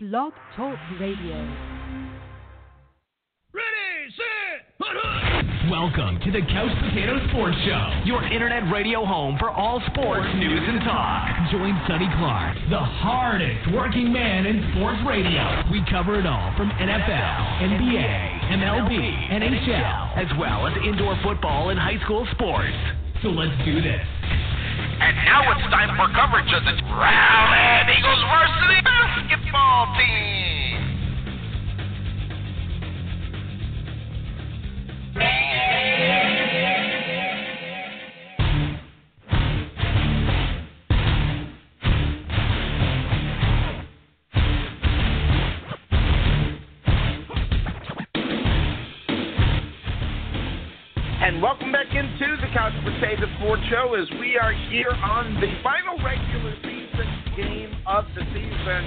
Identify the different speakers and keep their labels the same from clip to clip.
Speaker 1: Blog Talk Radio.
Speaker 2: Ready, set, hut,
Speaker 3: Welcome to the Couch Potato Sports Show, your internet radio home for all sports news and talk. Join Sonny Clark, the hardest working man in sports radio. We cover it all from NFL, NBA, MLB, NHL, as well as indoor football and high school sports. So let's do this.
Speaker 4: And now it's time for coverage of the Rowlett Eagles varsity basketball team.
Speaker 5: Sports Show as we are here on the final regular season game of the season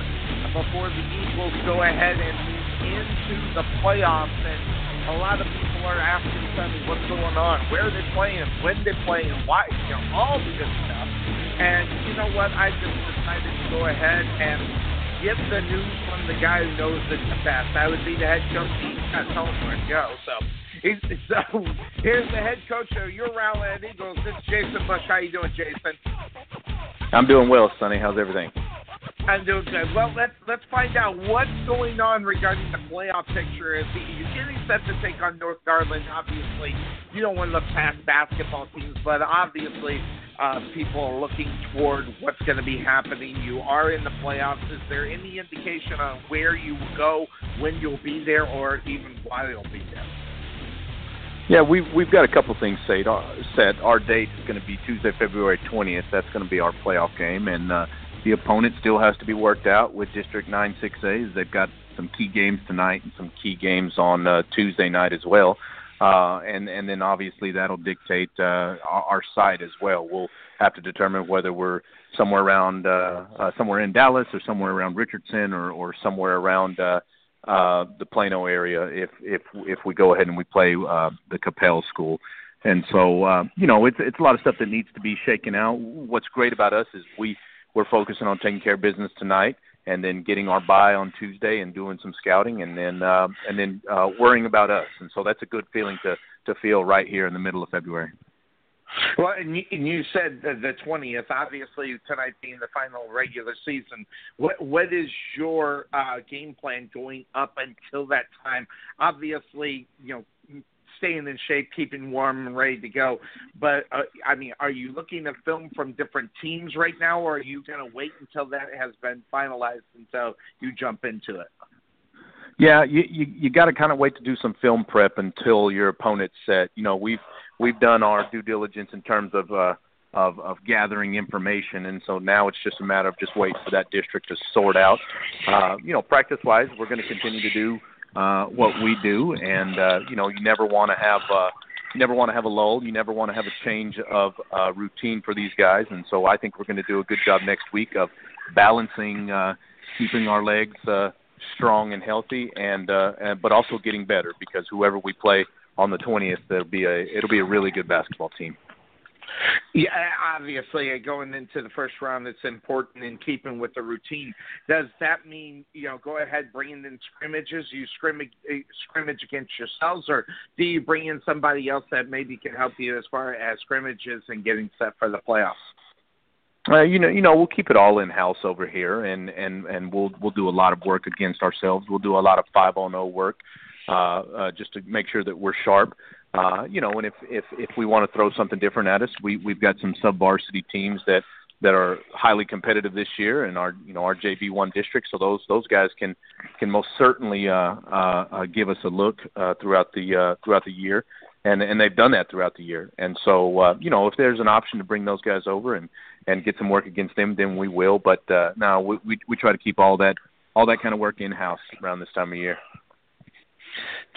Speaker 5: before the Eagles go ahead and move into the playoffs. And a lot of people are asking Sonny what's going on, where they're playing, when they're playing, why, you know, all the good stuff. And you know what? I just decided to go ahead and get the news from the guy who knows it the best. I would be the head coach. He's got to tell him where to go. So. He's, so here's the head coach of your Rowlett Eagles. This is Jason Bush. How you doing, Jason?
Speaker 6: I'm doing well, Sonny. How's everything?
Speaker 5: I'm doing good. Well, let's let's find out what's going on regarding the playoff picture. As the, you're getting set to take on North Garland, obviously you don't want to look past basketball teams, but obviously uh, people are looking toward what's going to be happening. You are in the playoffs. Is there any indication on where you will go, when you'll be there, or even why you'll be there?
Speaker 6: Yeah, we've we've got a couple things set. Uh, set. Our date is going to be Tuesday, February 20th. That's going to be our playoff game, and uh, the opponent still has to be worked out with District 9 6A. They've got some key games tonight and some key games on uh, Tuesday night as well. Uh, and and then obviously that'll dictate uh, our, our site as well. We'll have to determine whether we're somewhere around uh, uh, somewhere in Dallas or somewhere around Richardson or or somewhere around. Uh, uh, the Plano area if if if we go ahead and we play uh, the Capel school. And so uh, you know it's it's a lot of stuff that needs to be shaken out. What's great about us is we we're focusing on taking care of business tonight and then getting our buy on Tuesday and doing some scouting and then uh, and then uh, worrying about us. And so that's a good feeling to to feel right here in the middle of February.
Speaker 5: Well, and you, and you said the twentieth. Obviously, tonight being the final regular season, what what is your uh, game plan going up until that time? Obviously, you know, staying in shape, keeping warm, and ready to go. But uh, I mean, are you looking at film from different teams right now, or are you going to wait until that has been finalized until you jump into it?
Speaker 6: Yeah, you you, you got to kind of wait to do some film prep until your opponent's set. You know, we've we've done our due diligence in terms of uh, of, of gathering information, and so now it's just a matter of just waiting for that district to sort out. Uh, you know, practice wise, we're going to continue to do uh, what we do, and uh, you know, you never want to have. Uh, you never want to have a lull. You never want to have a change of uh, routine for these guys, and so I think we're going to do a good job next week of balancing, uh, keeping our legs uh, strong and healthy, and, uh, and but also getting better because whoever we play on the 20th, it'll be a it'll be a really good basketball team.
Speaker 5: Yeah, obviously, uh, going into the first round, it's important in keeping with the routine. Does that mean you know go ahead bringing in scrimmages? You scrimmage uh, scrimmage against yourselves, or do you bring in somebody else that maybe can help you as far as scrimmages and getting set for the playoffs?
Speaker 6: Uh, you know, you know, we'll keep it all in house over here, and and and we'll we'll do a lot of work against ourselves. We'll do a lot of five on zero work, uh, uh, just to make sure that we're sharp. Uh, you know, and if if we want to throw something different at us, we we've got some sub varsity teams that that are highly competitive this year in our you know our JV one district. So those those guys can can most certainly uh, uh, uh, give us a look uh, throughout the uh, throughout the year, and and they've done that throughout the year. And so uh, you know if there's an option to bring those guys over and and get some work against them, then we will. But uh, now we, we we try to keep all that all that kind of work in house around this time of year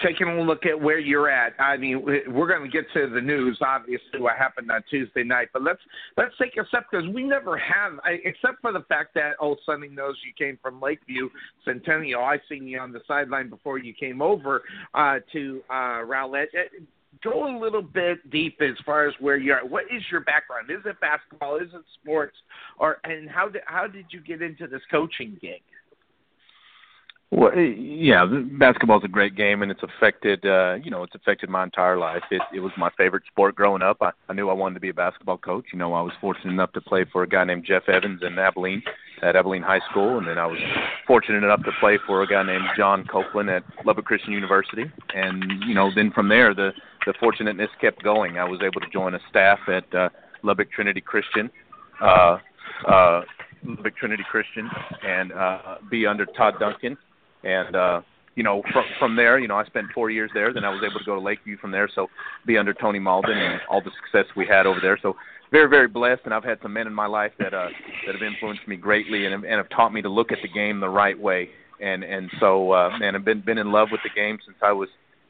Speaker 5: taking a look at where you're at. I mean, we're going to get to the news, obviously, what happened on Tuesday night. But let's let's take a step because we never have, except for the fact that old Sonny knows you came from Lakeview, Centennial. I seen you on the sideline before you came over uh, to uh, Rowlett. Uh, go a little bit deep as far as where you are. What is your background? Is it basketball? Is it sports? Or and how did how did you get into this coaching gig?
Speaker 6: Well, yeah, basketball's a great game, and it's affected. Uh, you know, it's affected my entire life. It, it was my favorite sport growing up. I, I knew I wanted to be a basketball coach. You know, I was fortunate enough to play for a guy named Jeff Evans in Abilene at Abilene High School, and then I was fortunate enough to play for a guy named John Copeland at Lubbock Christian University. And you know, then from there, the the fortunateness kept going. I was able to join a staff at uh, Lubbock Trinity Christian. Uh, uh, Lubbock Trinity Christian and uh, be under Todd Duncan and uh, you know from from there, you know I spent four years there. Then I was able to go to Lakeview from there. So be under Tony Malden and all the success we had over there. So very very blessed, and I've had some men in my life that uh, that have influenced me greatly and, and have taught me to look at the game the right way. And and so uh, man, I've been been in love with the game since I was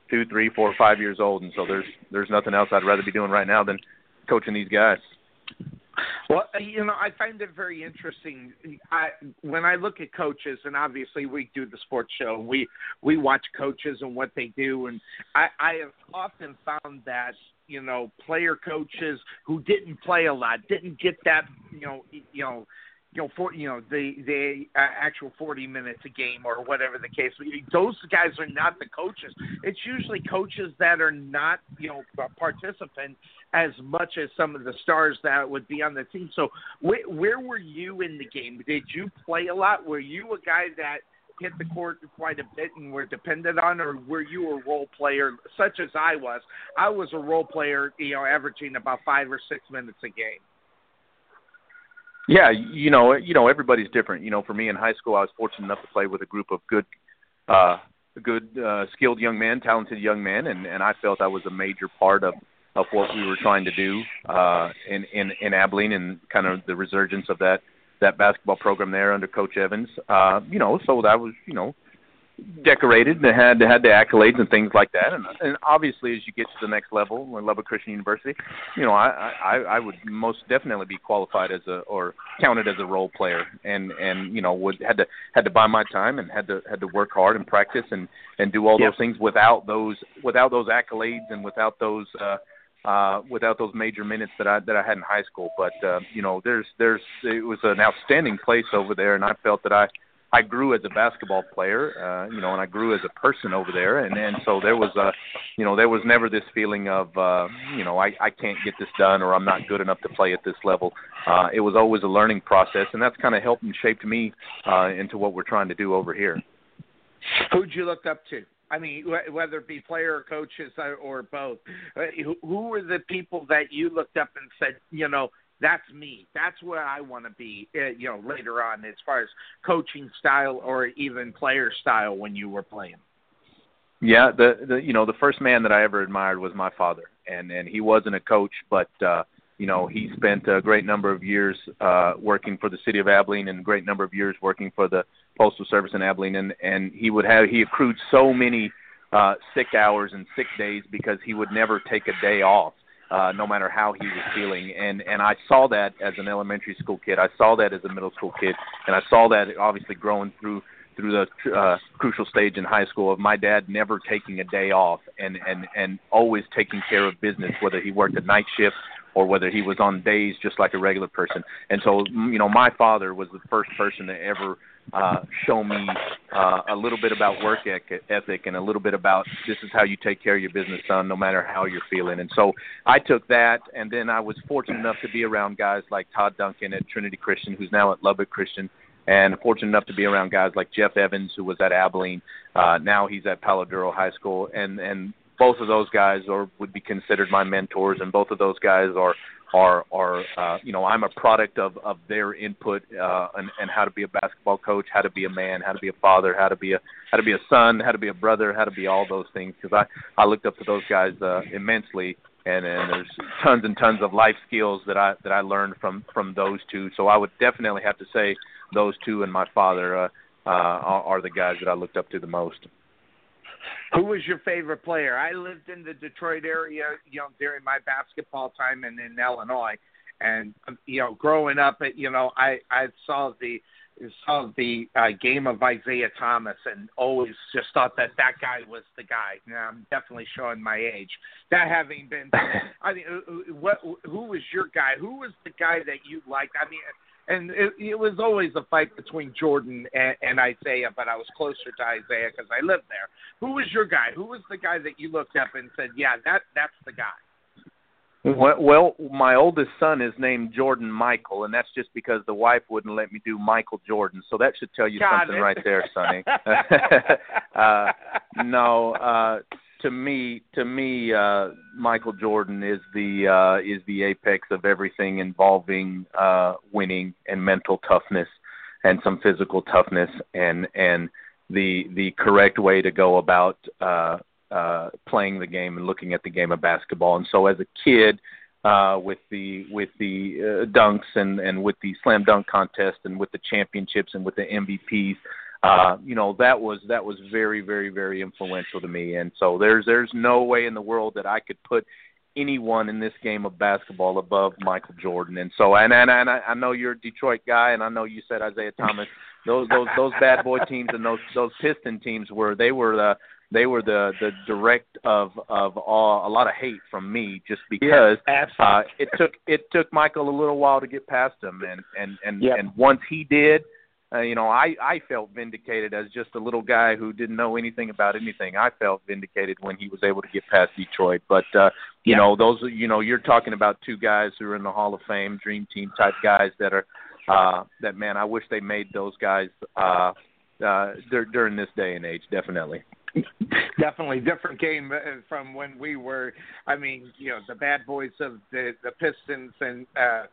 Speaker 6: two, three, four, five years old. And so there's there's nothing else I'd rather be doing right now than coaching these guys.
Speaker 5: Well, you know, I find it very interesting. I, when I look at coaches, and obviously we do the sports show, we we watch coaches and what they do, and I, I have often found that you know player coaches who didn't play a lot, didn't get that you know you know you know, for you know the the uh, actual forty minutes a game or whatever the case. Those guys are not the coaches. It's usually coaches that are not you know participant as much as some of the stars that would be on the team. So wh- where were you in the game? Did you play a lot? Were you a guy that hit the court quite a bit and were dependent on, or were you a role player such as I was? I was a role player, you know, averaging about five or six minutes a game.
Speaker 6: Yeah, you know, you know, everybody's different. You know, for me in high school, I was fortunate enough to play with a group of good, uh, good, uh, skilled young men, talented young men, and and I felt I was a major part of of what we were trying to do uh, in in in Abilene and kind of the resurgence of that that basketball program there under Coach Evans. Uh, you know, so that was you know decorated and had had the accolades and things like that. And, and obviously, as you get to the next level, in Lubbock Christian University, you know, I, I I would most definitely be qualified as a or counted as a role player, and and you know would had to had to buy my time and had to had to work hard and practice and and do all those things without those without those accolades and without those. uh uh, without those major minutes that I that I had in high school. But uh, you know, there's there's it was an outstanding place over there, and I felt that I I grew as a basketball player, uh, you know, and I grew as a person over there, and and so there was a, you know, there was never this feeling of, uh, you know, I I can't get this done or I'm not good enough to play at this level. Uh, it was always a learning process, and that's kind of helped and shaped me uh, into what we're trying to do over here.
Speaker 5: Who'd you look up to? I mean, whether it be player or coaches or both, uh, who were the people that you looked up and said, you know, that's me. That's where I want to be. Uh, you know, later on, as far as coaching style or even player style when you were playing.
Speaker 6: Yeah, the, the you know the first man that I ever admired was my father, and and he wasn't a coach, but uh, you know he spent a great number of years uh, working for the city of Abilene and a great number of years working for the postal service in Abilene, and and he would have he accrued so many uh, sick hours and sick days because he would never take a day off uh, no matter how he was feeling. And and I saw that as an elementary school kid. I saw that as a middle school kid, and I saw that obviously growing through through the uh, crucial stage in high school of my dad never taking a day off and and and always taking care of business, whether he worked a night shift or whether he was on days just like a regular person. And so, you know, my father was the first person to ever uh, show me uh, a little bit about work ethic and a little bit about this is how you take care of your business, son, no matter how you're feeling. And so I took that, and then I was fortunate enough to be around guys like Todd Duncan at Trinity Christian, who's now at Lubbock Christian, and fortunate enough to be around guys like Jeff Evans, who was at Abilene. Uh, now he's at Palo Duro High School, and and both of those guys are would be considered my mentors, and both of those guys are are are uh, you know I'm a product of of their input uh, and and how to be a basketball coach, how to be a man, how to be a father, how to be a how to be a son, how to be a brother, how to be all those things because I I looked up to those guys uh, immensely and and there's tons and tons of life skills that I that I learned from from those two. So I would definitely have to say those two and my father uh, uh, are, are the guys that I looked up to the most.
Speaker 5: Who was your favorite player? I lived in the Detroit area, you know, during my basketball time and in Illinois, and you know, growing up, you know, I I saw the saw the uh, game of Isiah Thomas and always just thought that that guy was the guy. Now I'm definitely showing my age. That having been, I mean, what who was your guy? Who was the guy that you liked? I mean, and it, it was always a fight between Jordan and, and Isiah, but I was closer to Isiah because I lived there. Who was your guy? Who was the guy that you looked up and said, "Yeah, that that's the guy"?
Speaker 6: Well, well, my oldest son is named Jordan Michael, and that's just because the wife wouldn't let me do Michael Jordan. So that should tell you
Speaker 5: Got
Speaker 6: something
Speaker 5: it.
Speaker 6: right there, Sonny. uh, no, uh, to me, to me, uh, Michael Jordan is the uh, is the apex of everything involving uh, winning and mental toughness and some physical toughness and and the the correct way to go about uh, uh, playing the game and looking at the game of basketball. And so, as a kid, uh, with the with the uh, dunks and and with the slam dunk contest and with the championships and with the MVPs, uh, you know that was that was very very very influential to me. And so there's there's no way in the world that I could put anyone in this game of basketball above Michael Jordan. And so and and, and I, I know you're a Detroit guy, and I know you said Isiah Thomas. Those those those bad boy teams and those those Piston teams were they were the they were the the direct of of all, a lot of hate from me just because uh, it took it took Michael a little while to get past him, and and and
Speaker 5: Yep.
Speaker 6: and once he did, uh, you know, I I felt vindicated as just a little guy who didn't know anything about anything. I felt vindicated when he was able to get past Detroit. But uh, you
Speaker 5: Yeah.
Speaker 6: know, those you know, you're talking about two guys who are in the Hall of Fame, Dream Team type guys that are uh, that man. I wish they made those guys uh, uh, dur- during this day and age. Definitely.
Speaker 5: Definitely different game uh, from when we were. I mean, you know, the bad boys of the the Pistons and uh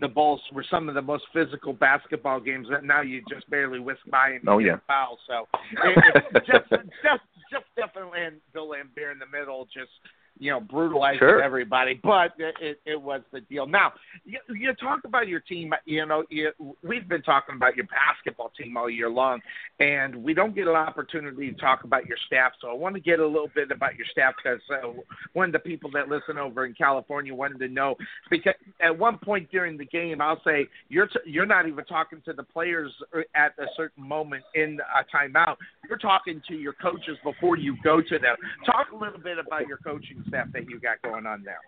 Speaker 5: the Bulls were some of the most physical basketball games that now you just barely whisk by and
Speaker 6: Oh,
Speaker 5: get
Speaker 6: yeah.
Speaker 5: a foul. So it, just just definitely and Bill Laimbeer in the middle, just you know, brutalizing
Speaker 6: Sure.
Speaker 5: everybody. But it, it, was the deal. Now you, you talk about your team. You know, you, we've been talking about your basketball team all year long, and we don't get an opportunity to talk about your staff. So I want to get a little bit about your staff because uh, one of the people that listen over in California wanted to know because at one point during the game, I'll say you're t- you're not even talking to the players at a certain moment in a timeout. You're talking to your coaches before you go to them. Talk a little bit about your coaching staff that you got going on there.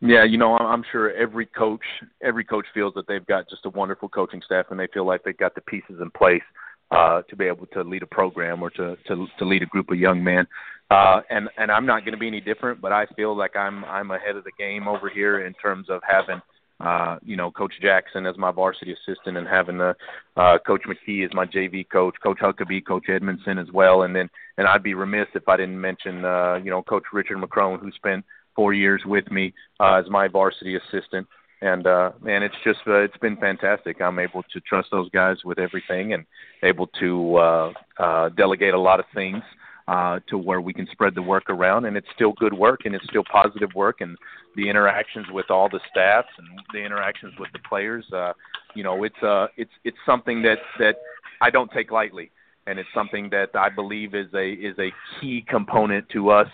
Speaker 6: Yeah, you know, I'm I'm sure every coach, every coach feels that they've got just a wonderful coaching staff, and they feel like they've got the pieces in place uh, to be able to lead a program or to to, to lead a group of young men. Uh, and and I'm not going to be any different, but I feel like I'm I'm ahead of the game over here in terms of having. Uh, you know, Coach Jackson as my varsity assistant, and having uh, uh, Coach McKee as my JV coach, Coach Huckabee, Coach Edmondson as well, and then and I'd be remiss if I didn't mention, uh, you know, Coach Richard McCrone, who spent four years with me uh, as my varsity assistant. And uh, man, it's just uh, it's been fantastic. I'm able to trust those guys with everything, and able to uh, uh, delegate a lot of things uh, to where we can spread the work around. And it's still good work, and it's still positive work, and the interactions with all the staffs and the interactions with the players. Uh, you know, it's uh, it's it's something that that I don't take lightly, and it's something that I believe is a is a key component to us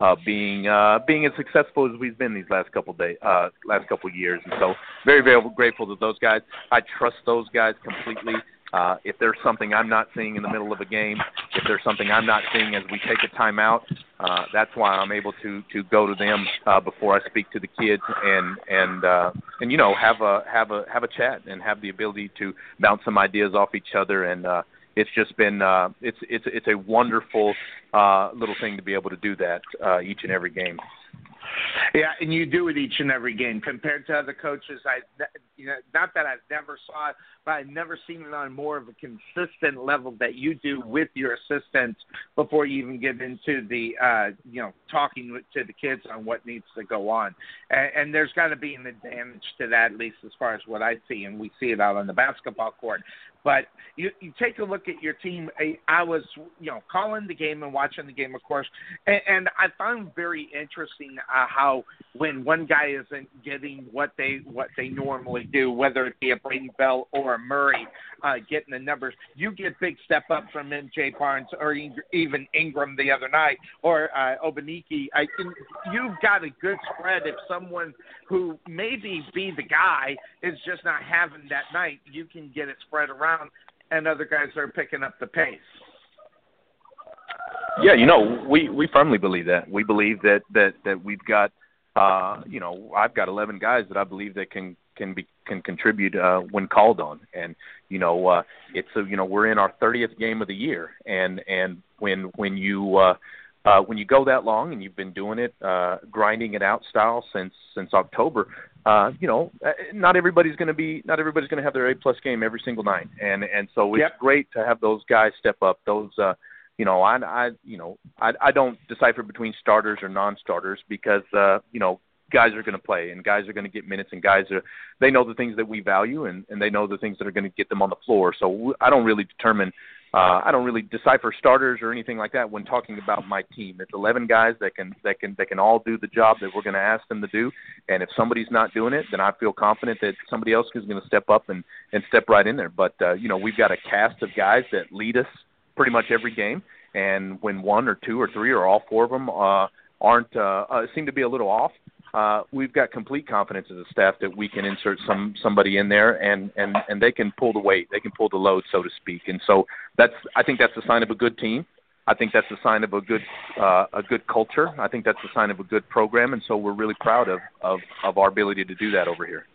Speaker 6: uh, being uh, being as successful as we've been these last couple days, uh, last couple years. And so, very very grateful to those guys. I trust those guys completely. Uh, if there's something I'm not seeing in the middle of a game, if there's something I'm not seeing as we take a timeout, uh, that's why I'm able to to go to them uh, before I speak to the kids and and uh, and you know have a have a have a chat and have the ability to bounce some ideas off each other and. Uh, it's just been uh, it's it's it's a wonderful uh, little thing to be able to do that uh, each and every game.
Speaker 5: Yeah, and you do it each and every game compared to other coaches. I, you know, not that I've never saw it, but I've never seen it on more of a consistent level that you do with your assistant before you even get into the, uh, you know, talking to the kids on what needs to go on. And, and there's got to be an advantage to that, at least as far as what I see, and we see it out on the basketball court. But you, you take a look at your team. I, I was, you know, calling the game and watching the game, of course, and, and I found very interesting uh, how when one guy isn't getting what they what they normally do, whether it be a Brady Bell or a Murray, uh, getting the numbers, you get big step up from MJ Barnes or even Ingram the other night or uh, Obaniki. I you've got a good spread. If someone who maybe be the guy is just not having that night, you can get it spread around, and other guys are picking up the pace.
Speaker 6: Yeah, you know, we we firmly believe that. We believe that that that we've got, uh, you know, I've got 11 guys that I believe that can can be can contribute uh, when called on. And you know, uh, it's a, you know we're in our 30th game of the year, and and when when you uh, uh, when you go that long and you've been doing it, uh, grinding it out style since since October, uh, you know, uh, not everybody's going to be not everybody's going to have their A plus game every single night, and and so it's
Speaker 5: yep.
Speaker 6: great to have those guys step up. Those, uh, you know, I I you know I I don't decipher between starters or non-starters because uh, you know guys are going to play and guys are going to get minutes and guys are they know the things that we value and and they know the things that are going to get them on the floor. So I don't really determine uh, I don't really decipher starters or anything like that when talking about my team. It's 11 guys that can that can that can all do the job that we're going to ask them to do. And if somebody's not doing it, then I feel confident that somebody else is going to step up and and step right in there. But uh, you know, we've got a cast of guys that lead us pretty much every game. And when one or two or three or all four of them uh, aren't uh, uh, seem to be a little off, uh, we've got complete confidence as a staff that we can insert some somebody in there and and and they can pull the weight, they can pull the load, so to speak. And so that's I think that's a sign of a good team. I think that's a sign of a good uh, a good culture. I think that's a sign of a good program, and so we're really proud of of, of our ability to do that over here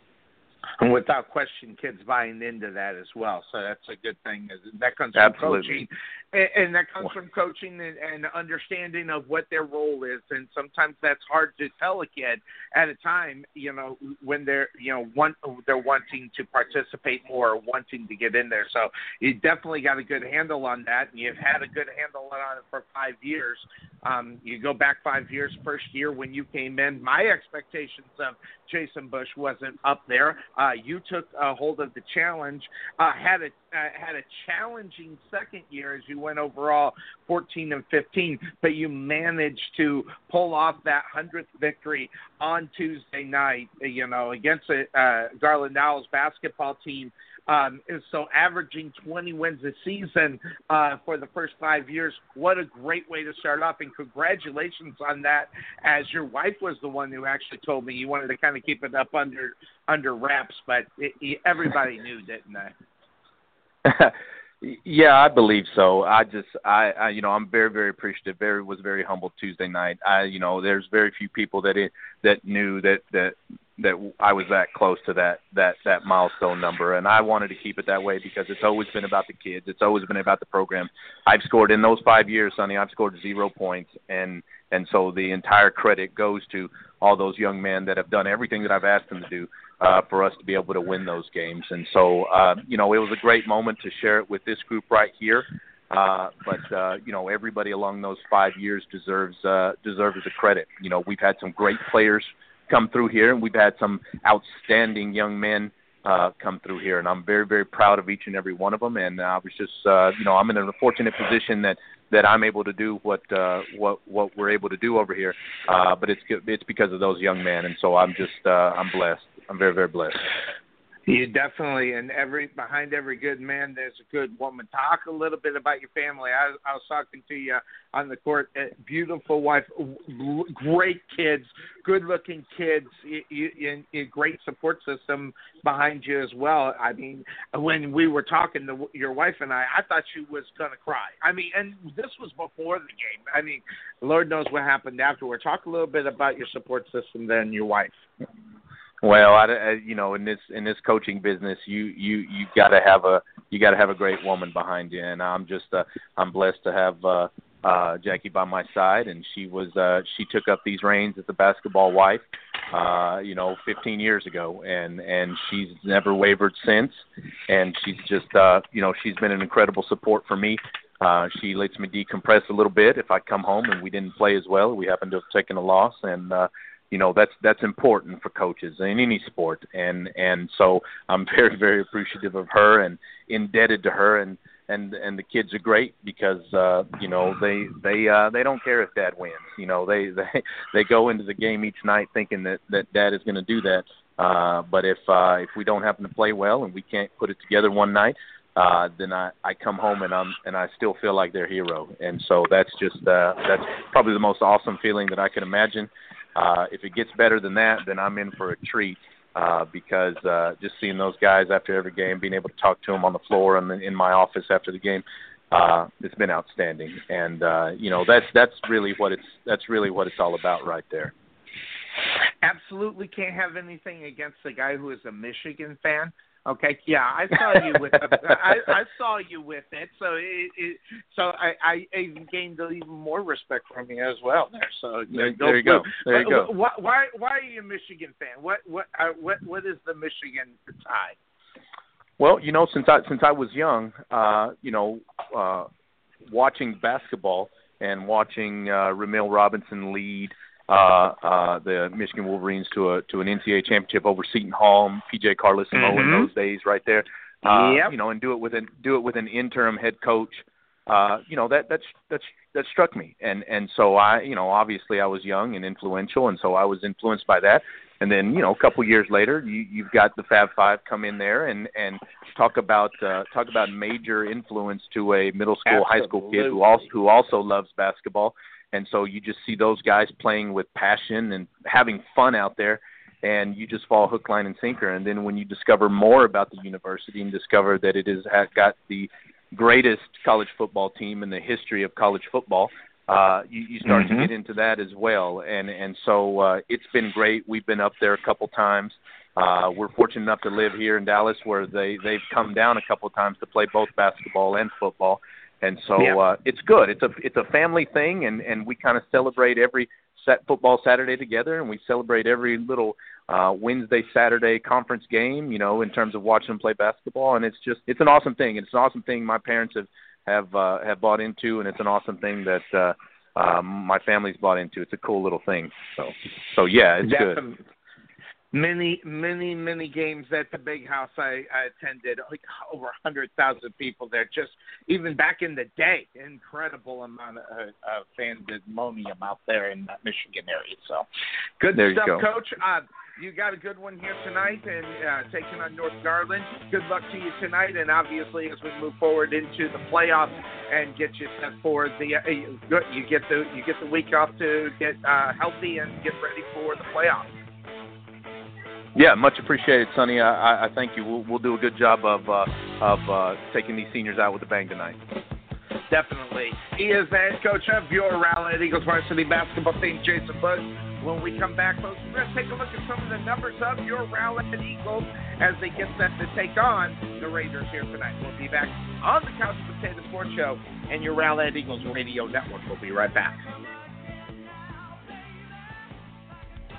Speaker 5: and without question, kids buying into that as well. So that's a good thing. That comes from coaching, and, and that comes from coaching and, and understanding of what their role is. And sometimes that's hard to tell a kid at a time. You know, when they're you know want they're wanting to participate more, or wanting to get in there. So you definitely got a good handle on that, and you've had a good handle on it for five years. Um, you go back five years, first year when you came in, my expectations of Jason Bush wasn't up there. Uh, you took a hold of the challenge, uh, had a uh, had a challenging second year as you went overall 14 and 15, but you managed to pull off that hundredth victory on Tuesday night. You know against a uh, Garland Owls basketball team um, so averaging 20 wins a season uh, for the first five years, what a great way to start off. And congratulations on that, as your wife was the one who actually told me you wanted to kind of keep it up under under wraps, but it, it, everybody knew, didn't they?
Speaker 6: yeah, I believe so. I just, I, I, you know, I'm very, very appreciative. Very was very humbled Tuesday night. I, you know, there's very few people that it that knew that that that I was that close to that that that milestone number, and I wanted to keep it that way because it's always been about the kids. It's always been about the program. I've scored in those five years, Sonny. I've scored zero points, and and so the entire credit goes to all those young men that have done everything that I've asked them to do uh, for us to be able to win those games. And so, uh, you know, it was a great moment to share it with this group right here. Uh, but uh, you know, everybody along those five years deserves uh, deserves the credit. You know, we've had some great players come through here, and we've had some outstanding young men uh, come through here, and I'm very, very proud of each and every one of them. And I was just, uh, you know, I'm in a fortunate position that that I'm able to do what uh, what what we're able to do over here. Uh, but it's it's because of those young men, and so I'm just uh, I'm blessed. I'm very, very blessed.
Speaker 5: You definitely, and every behind every good man, there's a good woman. Talk a little bit about your family. I, I was talking to you on the court. Uh, beautiful wife, great kids, good-looking kids, you, you, great support system behind you as well. I mean, when we were talking to your wife and I, I thought she was gonna cry. I mean, and this was before the game. I mean, Lord knows what happened afterward. Talk a little bit about your support system, then your wife.
Speaker 6: Well, I, you know, in this in this coaching business, you you you got to have a you got to have a great woman behind you, and I'm just uh, I'm blessed to have uh, uh, Jackie by my side, and she was uh, she took up these reins as a basketball wife, uh, you know, 15 years ago, and and she's never wavered since, and she's just uh, you know she's been an incredible support for me. Uh, she lets me decompress a little bit if I come home and we didn't play as well. We happen to have taken a loss, and uh, you know that's that's important for coaches in any sport. And and so I'm very very appreciative of her and indebted to her. And and and the kids are great because uh you know they they uh they don't care if dad wins. You know they they they go into the game each night thinking that that dad is going to do that. Uh but if uh if we don't happen to play well and we can't put it together one night uh then I I come home and I'm and I still feel like their hero. And so that's just uh that's probably the most awesome feeling that I can imagine uh, if it gets better than that, then I'm in for a treat uh, because uh, just seeing those guys after every game, being able to talk to them on the floor and in my office after the game, uh, it's been outstanding. And uh, you know that's that's really what it's that's really what it's all about right there.
Speaker 5: Absolutely can't have anything against the guy who is a Michigan fan. Okay, yeah, I saw you with the, I, I saw you with it, so it, it so I, I gained even more respect from you as well. There, so
Speaker 6: there, there you go, there you go.
Speaker 5: Why, why why are you a Michigan fan? What what uh, what what is the Michigan tie?
Speaker 6: Well, you know, since I since I was young, uh, you know, uh, watching basketball and watching uh, Rumeal Robinson lead uh, uh, the Michigan Wolverines to a to an NCAA championship over Seton Hall, PJ Carlesimo mm-hmm. in those days, right there. Uh,
Speaker 5: yep.
Speaker 6: You know, and do it with an do it with an interim head coach. Uh, you know that that's that's that struck me, and and so I, you know, obviously I was young and influential, and so I was influenced by that. And then you know a couple years later, you, you've got the Fab Five come in there and and talk about uh, talk about major influence to a middle school,
Speaker 5: Absolutely.
Speaker 6: high school kid who also who also loves basketball and so you just see those guys playing with passion and having fun out there and you just fall hook line and sinker. And then when you discover more about the university and discover that it has got the greatest college football team in the history of college football uh you, you start
Speaker 5: mm-hmm.
Speaker 6: to get into that as well. And and so uh it's been great. We've been up there a couple times. Uh we're fortunate enough to live here in Dallas where they they've come down a couple times to play both basketball and football and so
Speaker 5: yeah.
Speaker 6: uh, it's good. It's a it's a family thing, and and we kind of celebrate every set football Saturday together, and we celebrate every little uh, Wednesday Saturday conference game. You know, in terms of watching them play basketball, and it's just it's an awesome thing. And it's an awesome thing my parents have have uh, have bought into, and it's an awesome thing that. uh um, my family's bought into. It's a cool little thing. So, so yeah, it's good
Speaker 5: many, many, many games at the big house I, I attended. Like over a hundred thousand people there. Just even back in the day, incredible amount of uh, pandemonium out there in that Michigan area. So, good
Speaker 6: there
Speaker 5: stuff,
Speaker 6: you go.
Speaker 5: Coach. Uh, you got a good one here tonight, and uh, taking on North Garland. Good luck to you tonight, and obviously as we move forward into the playoffs and get you set for the uh, you get the you get the week off to get uh, healthy and get ready for the playoffs.
Speaker 6: Yeah, much appreciated, Sonny. I, I thank you. We'll, we'll do a good job of uh, of uh, taking these seniors out with a bang tonight.
Speaker 5: Definitely. He is the head coach of your Rowlett Eagles varsity basketball team, Jason Bush. When we come back, folks, we're going to take a look at some of the numbers of your Rowlett Eagles as they get set to take on the Raiders here tonight. We'll be back on the Couch Potato Sports Show and your Rowlett Eagles Radio Network. We'll be right back.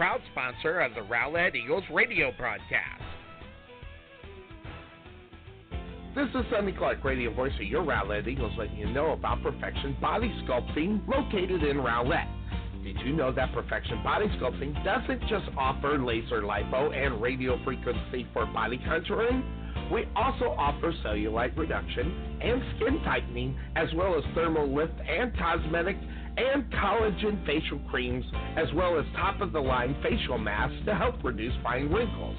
Speaker 7: proud sponsor of the Rowlett Eagles radio broadcast.
Speaker 8: This is Sonny Clark, radio voice of your Rowlett Eagles, letting you know about Perfection Body Sculpting located in Rowlett. Did you know that Perfection Body Sculpting doesn't just offer laser lipo and radio frequency for body contouring? We also offer cellulite reduction and skin tightening, as well as thermal lift and cosmetic and collagen facial creams, as well as top of the line facial masks to help reduce fine wrinkles.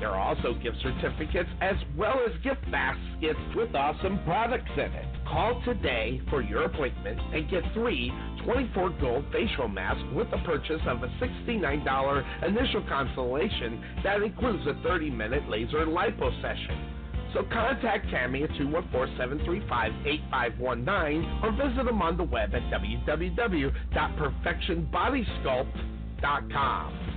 Speaker 8: There are also gift certificates as well as gift baskets with awesome products in it. Call today for your appointment and get three 24 gold facial masks with the purchase of a $69 initial consultation that includes a 30 minute laser lipo session. So contact Tammy at 214-735-8519 or visit them on the web at www.perfectionbodysculpt.com.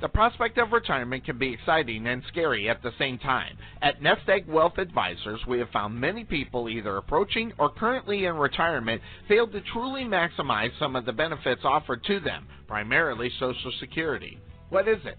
Speaker 9: The prospect of retirement can be exciting and scary at the same time. At Nest Egg Wealth Advisors, we have found many people either approaching or currently in retirement fail to truly maximize some of the benefits offered to them, primarily Social Security. What is it?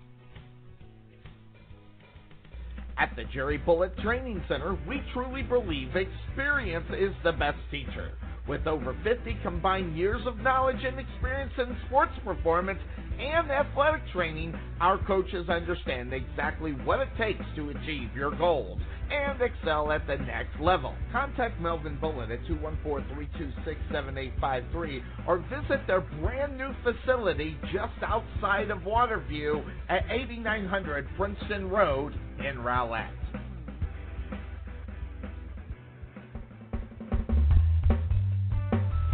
Speaker 8: At the Jerry Bullet Training Center, we truly believe experience is the best teacher. With over 50 combined years of knowledge and experience in sports performance and athletic training, our coaches understand exactly what it takes to achieve your goals and excel at the next level. Contact Melvin Bullet at 214-326-7853 or visit their brand new facility just outside of Waterview at 8900 Princeton Road Rowlett.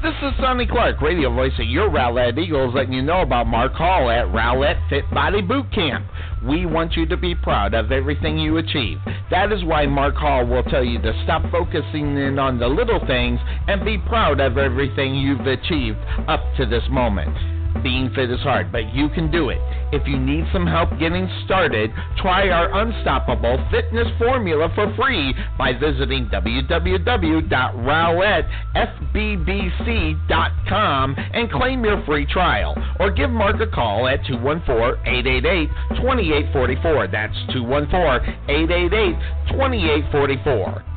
Speaker 5: This is Sonny Clark, radio voice of your Rowlett Eagles, letting you know about Mark Hall at Rowlett Fit Body Boot Camp. We want you to be proud of everything you achieve. That is why Mark Hall will tell you to stop focusing in on the little things and be proud of everything you've achieved up to this moment. Being fit is hard, but you can do it. If you need some help getting started, try our unstoppable fitness formula for free by visiting www.rowlettfbbc.com and claim your free trial. Or give Mark a call at 214-888-2844. That's 214-888-2844.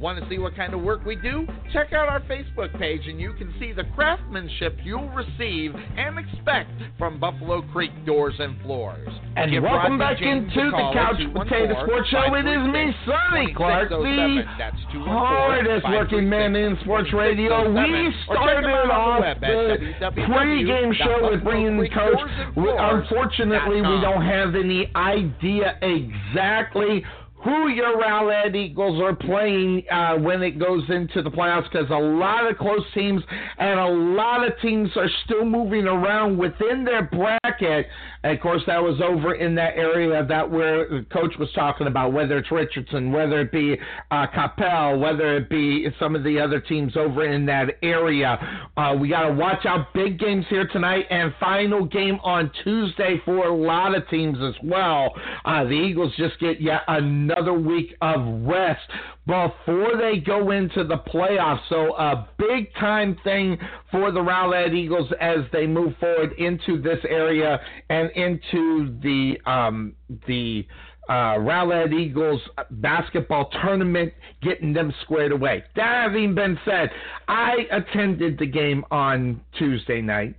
Speaker 8: Want to see what kind of work we do? Check out our Facebook page and you can see the craftsmanship you'll receive and expect from Buffalo Creek Doors and Floors.
Speaker 5: And
Speaker 8: Give
Speaker 5: welcome
Speaker 8: Rodney
Speaker 5: back
Speaker 8: James
Speaker 5: into the Couch
Speaker 8: at
Speaker 5: Potato Sports Show. It is me, Sonny Clark, the
Speaker 8: That's 214-536-07.
Speaker 5: hardest working man in sports radio. We
Speaker 8: Or check him
Speaker 5: started
Speaker 8: out on the
Speaker 5: off the pregame show with bringing the coach. Unfortunately, we don't have any idea exactly who your Rowlett Eagles are playing uh, when it goes into the playoffs because a lot of close teams and a lot of teams are still moving around within their bracket. And of course, that was over in that area that where the coach was talking about, whether it's Richardson, whether it be uh, Capel, whether it be some of the other teams over in that area. Uh, we got to watch out big games here tonight and final game on Tuesday for a lot of teams as well. Uh, the Eagles just get yet another week of rest before they go into the playoffs. So a big time thing for the Rowlett Eagles as they move forward into this area and into the um, the uh, Rowlett Eagles basketball tournament, getting them squared away. That having been said, I attended the game on Tuesday night,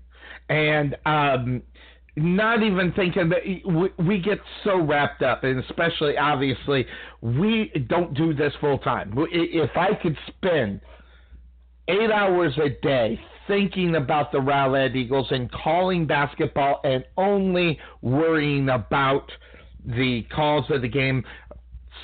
Speaker 5: and um, not even thinking that we, we get so wrapped up, and especially obviously, we don't do this full time. If I could spend eight hours a day thinking about the Rowlett Eagles and calling basketball and only worrying about the calls of the game,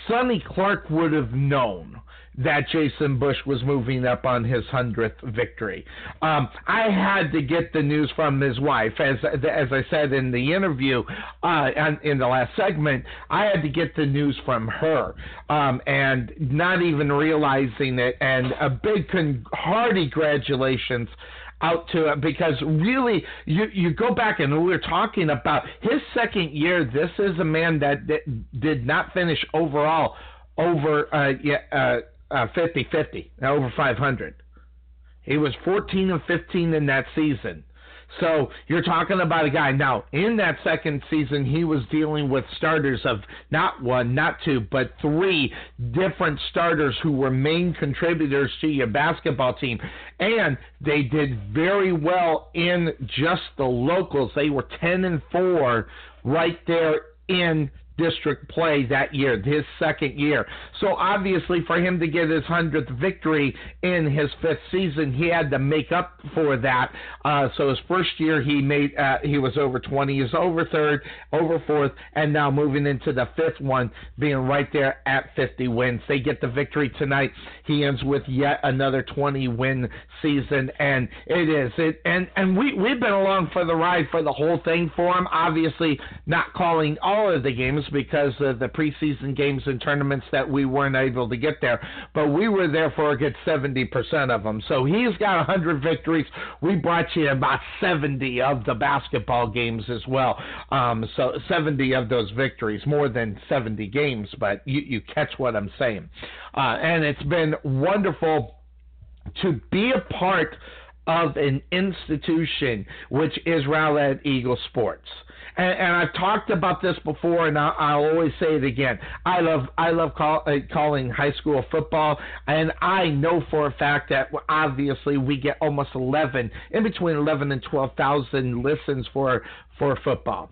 Speaker 5: Sonny Clark would have known that Jason Bush was moving up on his hundredth victory. Um, I had to get the news from his wife, as as I said in the interview, uh, in the last segment. I had to get the news from her, um, and not even realizing it. And a big con- hearty congratulations out to it because really you you go back and we are talking about his second year. This is a man that, that did not finish overall over uh, yeah, uh, uh, 50-50, over 500. He was 14 and 15 in that season. So you're talking about a guy. Now, in that second season, he was dealing with starters of not one, not two, but three different starters who were main contributors to your basketball team. And they did very well in just the locals. They were 10 and 4 right there in district play that year, his second year. So obviously, for him to get his hundredth victory in his fifth season, he had to make up for that. Uh, so his first year, he made uh, he was over 20. He's over third, over fourth, and now moving into the fifth one, being right there at 50 wins. They get the victory tonight. He ends with yet another 20 win season, and it is it. And and we we've been along for the ride for the whole thing for him. Obviously, not calling all of the games because of the preseason games and tournaments that we weren't able to get there. But we were there for a good 70% of them. So he's got 100 victories. We brought you about 70 of the basketball games as well. Um, so 70 of those victories, more than 70 games, but you, you catch what I'm saying. Uh, and it's been wonderful to be a part of an institution which is Rowlett Eagle Sports. And, and, I've talked about this before, and I'll, I'll always say it again. I love I love call, uh, calling high school football, and I know for a fact that obviously we get almost 11, in between 11 and 12,000 listens for for football.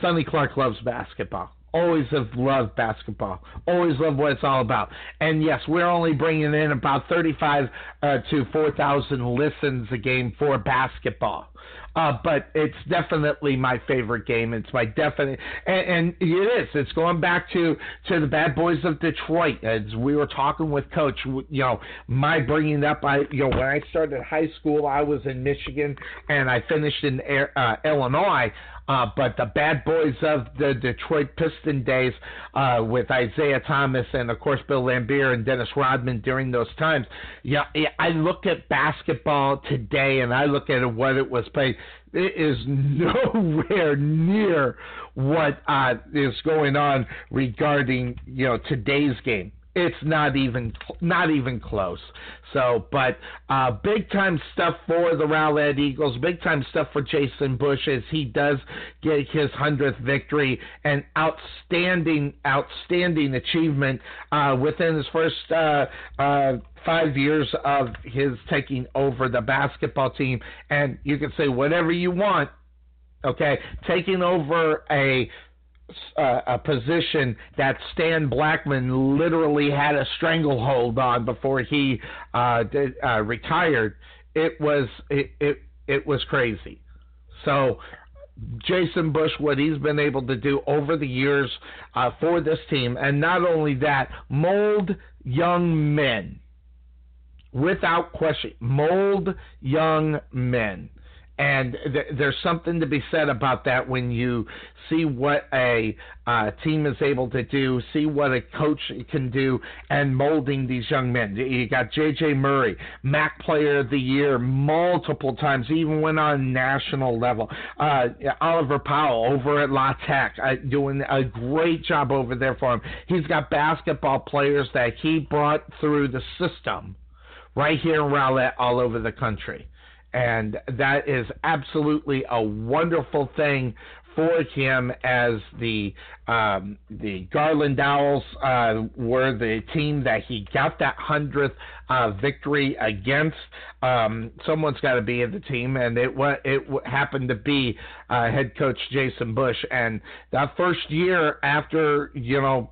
Speaker 5: Sonny Clark loves basketball always have loved basketball. Always loved what it's all about. And yes, we're only bringing in about 35 uh, to 4,000 listens a game for basketball. Uh, but it's definitely my favorite game. It's my definite, and, and, it is. It's going back to to the Bad Boys of Detroit. As we were talking with Coach, you know, my bringing up. I you know when I started high school, I was in Michigan, and I finished in uh, Illinois. Uh, but the bad boys of the Detroit Piston days uh, with Isiah Thomas and, of course, Bill Laimbeer and Dennis Rodman during those times. Yeah, I look at basketball today and I look at what it was played. It is nowhere near what uh, is going on regarding you know today's game it's not even not even close. So, but uh, big time stuff for the Rowlett Eagles. Big time stuff for Jason Bush as he does get his hundredth victory. and outstanding, outstanding achievement uh, within his first uh, uh, five years of his taking over the basketball team. And you can say whatever you want. Okay, taking over a uh, a position that Stan Blackman literally had a stranglehold on before he uh, did, uh, retired. It was it, it it was crazy. So Jason Bush, what he's been able to do over the years uh, for this team, and not only that, mold young men without question, mold young men. And th- there's something to be said about that when you see what a uh, team is able to do, see what a coach can do, and molding these young men. You got J.J. Murray, MAC Player of the Year multiple times, even went on national level. Uh, Oliver Powell over at La Tech uh, doing a great job over there for him. He's got basketball players that he brought through the system right here in Rowlett all over the country and that is absolutely a wonderful thing for him as the um, the Garland Owls uh, were the team that he got that hundredth uh, victory against. Um, someone's got to be in the team, and it it happened to be uh, head coach Jason Bush. And that first year after you know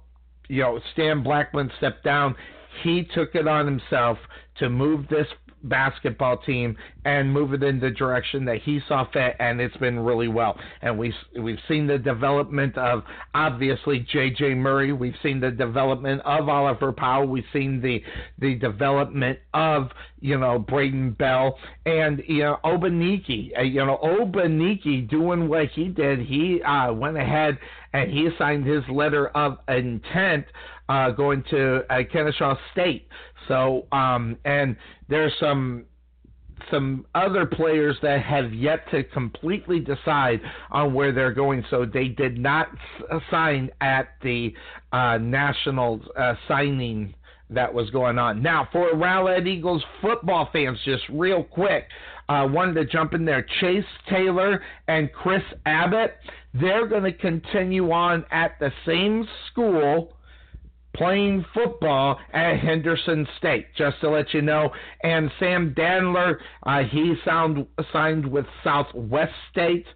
Speaker 5: you know Stan Blackman stepped down, he took it on himself to move this basketball team and move it in the direction that he saw fit, and it's been really well. And we we've seen the development of obviously J.J. Murray. We've seen the development of Oliver Powell. We've seen the the development of you know Braden Bell and you know Obaniki. You know Obaniki doing what he did. He uh, went ahead and he signed his letter of intent uh, going to uh, Kennesaw State. So, um, and there's some some other players that have yet to completely decide on where they're going. So they did not sign at the uh, national uh, signing that was going on. Now, for Rowlett Eagles football fans, just real quick, uh, wanted to jump in there. Chase Taylor and Chris Abbott, they're going to continue on at the same school playing football at Henderson State, just to let you know. And Sam Dandler, uh, he sound, signed with Southwest State,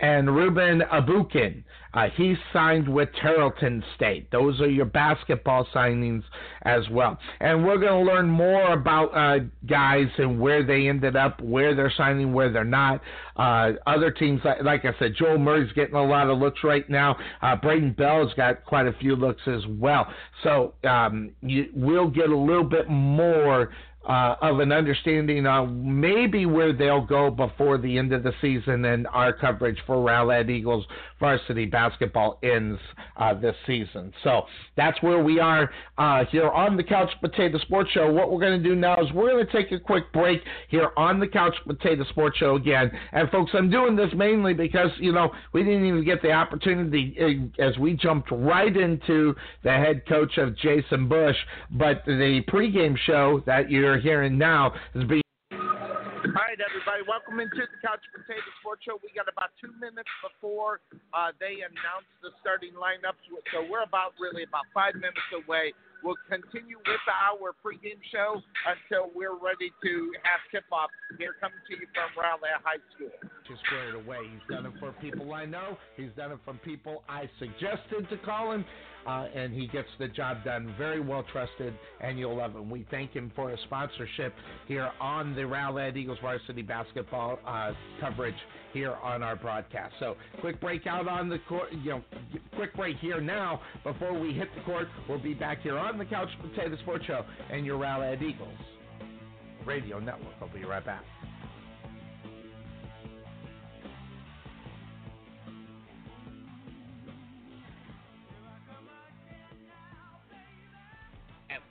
Speaker 5: and Ruben Abukin. Uh, he signed with Tarleton State. Those are your basketball signings as well. And we're going to learn more about uh, guys and where they ended up, where they're signing, where they're not. Uh, other teams, like, like, I said, Joel Murray's getting a lot of looks right now. Uh, Braden Bell's got quite a few looks as well. So um, you, we'll get a little bit more uh, of an understanding of maybe where they'll go before the end of the season and our coverage for Rowlett Eagles varsity basketball ends uh, this season. So that's where we are uh, here on the Couch Potato Sports Show. What we're going to do now is we're going to take a quick break here on the Couch Potato Sports Show again. And folks, I'm doing this mainly because you know we didn't even get the opportunity uh, as we jumped right into the head coach of Jason Bush, but the pregame show that you're hearing now is being
Speaker 10: right, everybody, welcome into the Couch Potato Sports Show. We got about two minutes before uh, they announce the starting lineups, so we're about really about five minutes away. We'll continue with our pregame show until we're ready to have tip-off. Here coming to you from Rowlett High School.
Speaker 5: Just squared away. He's done it for people I know. He's done it from people I suggested to call him uh, and he gets the job done. Very well trusted, and you'll love him. We thank him for his sponsorship here on the Rowlett Eagles varsity basketball uh, coverage here on our broadcast. So, quick break out on the court. You know, quick break here now before we hit the court. We'll be back here on the Couch Potato Sports Show and your Rowlett Eagles radio network. I'll be right back.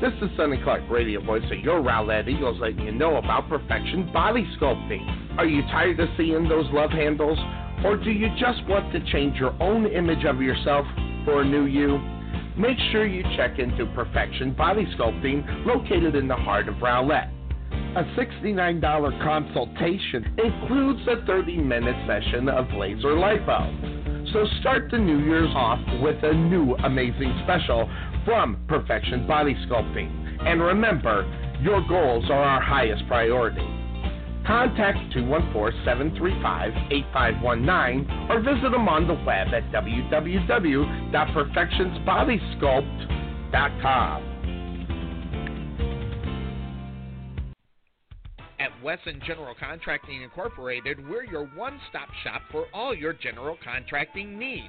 Speaker 5: This is Sonny Clark, radio voice of your Rowlett Eagles, letting you know about Perfection Body Sculpting. Are you tired of seeing those love handles? Or do you just want to change your own image of yourself for a new you? Make sure you check into Perfection Body Sculpting, located in the heart of Rowlett. A $69 consultation includes a 30 minute session of laser lipo. So start the New Year's off with a new amazing special from Perfection Body Sculpting. And remember, your goals are our highest priority. Contact 214-735-8519 or visit them on the web at www.perfectionsbodysculpt.com.
Speaker 8: At Wesson General Contracting Incorporated, we're your one stop shop for all your general contracting needs.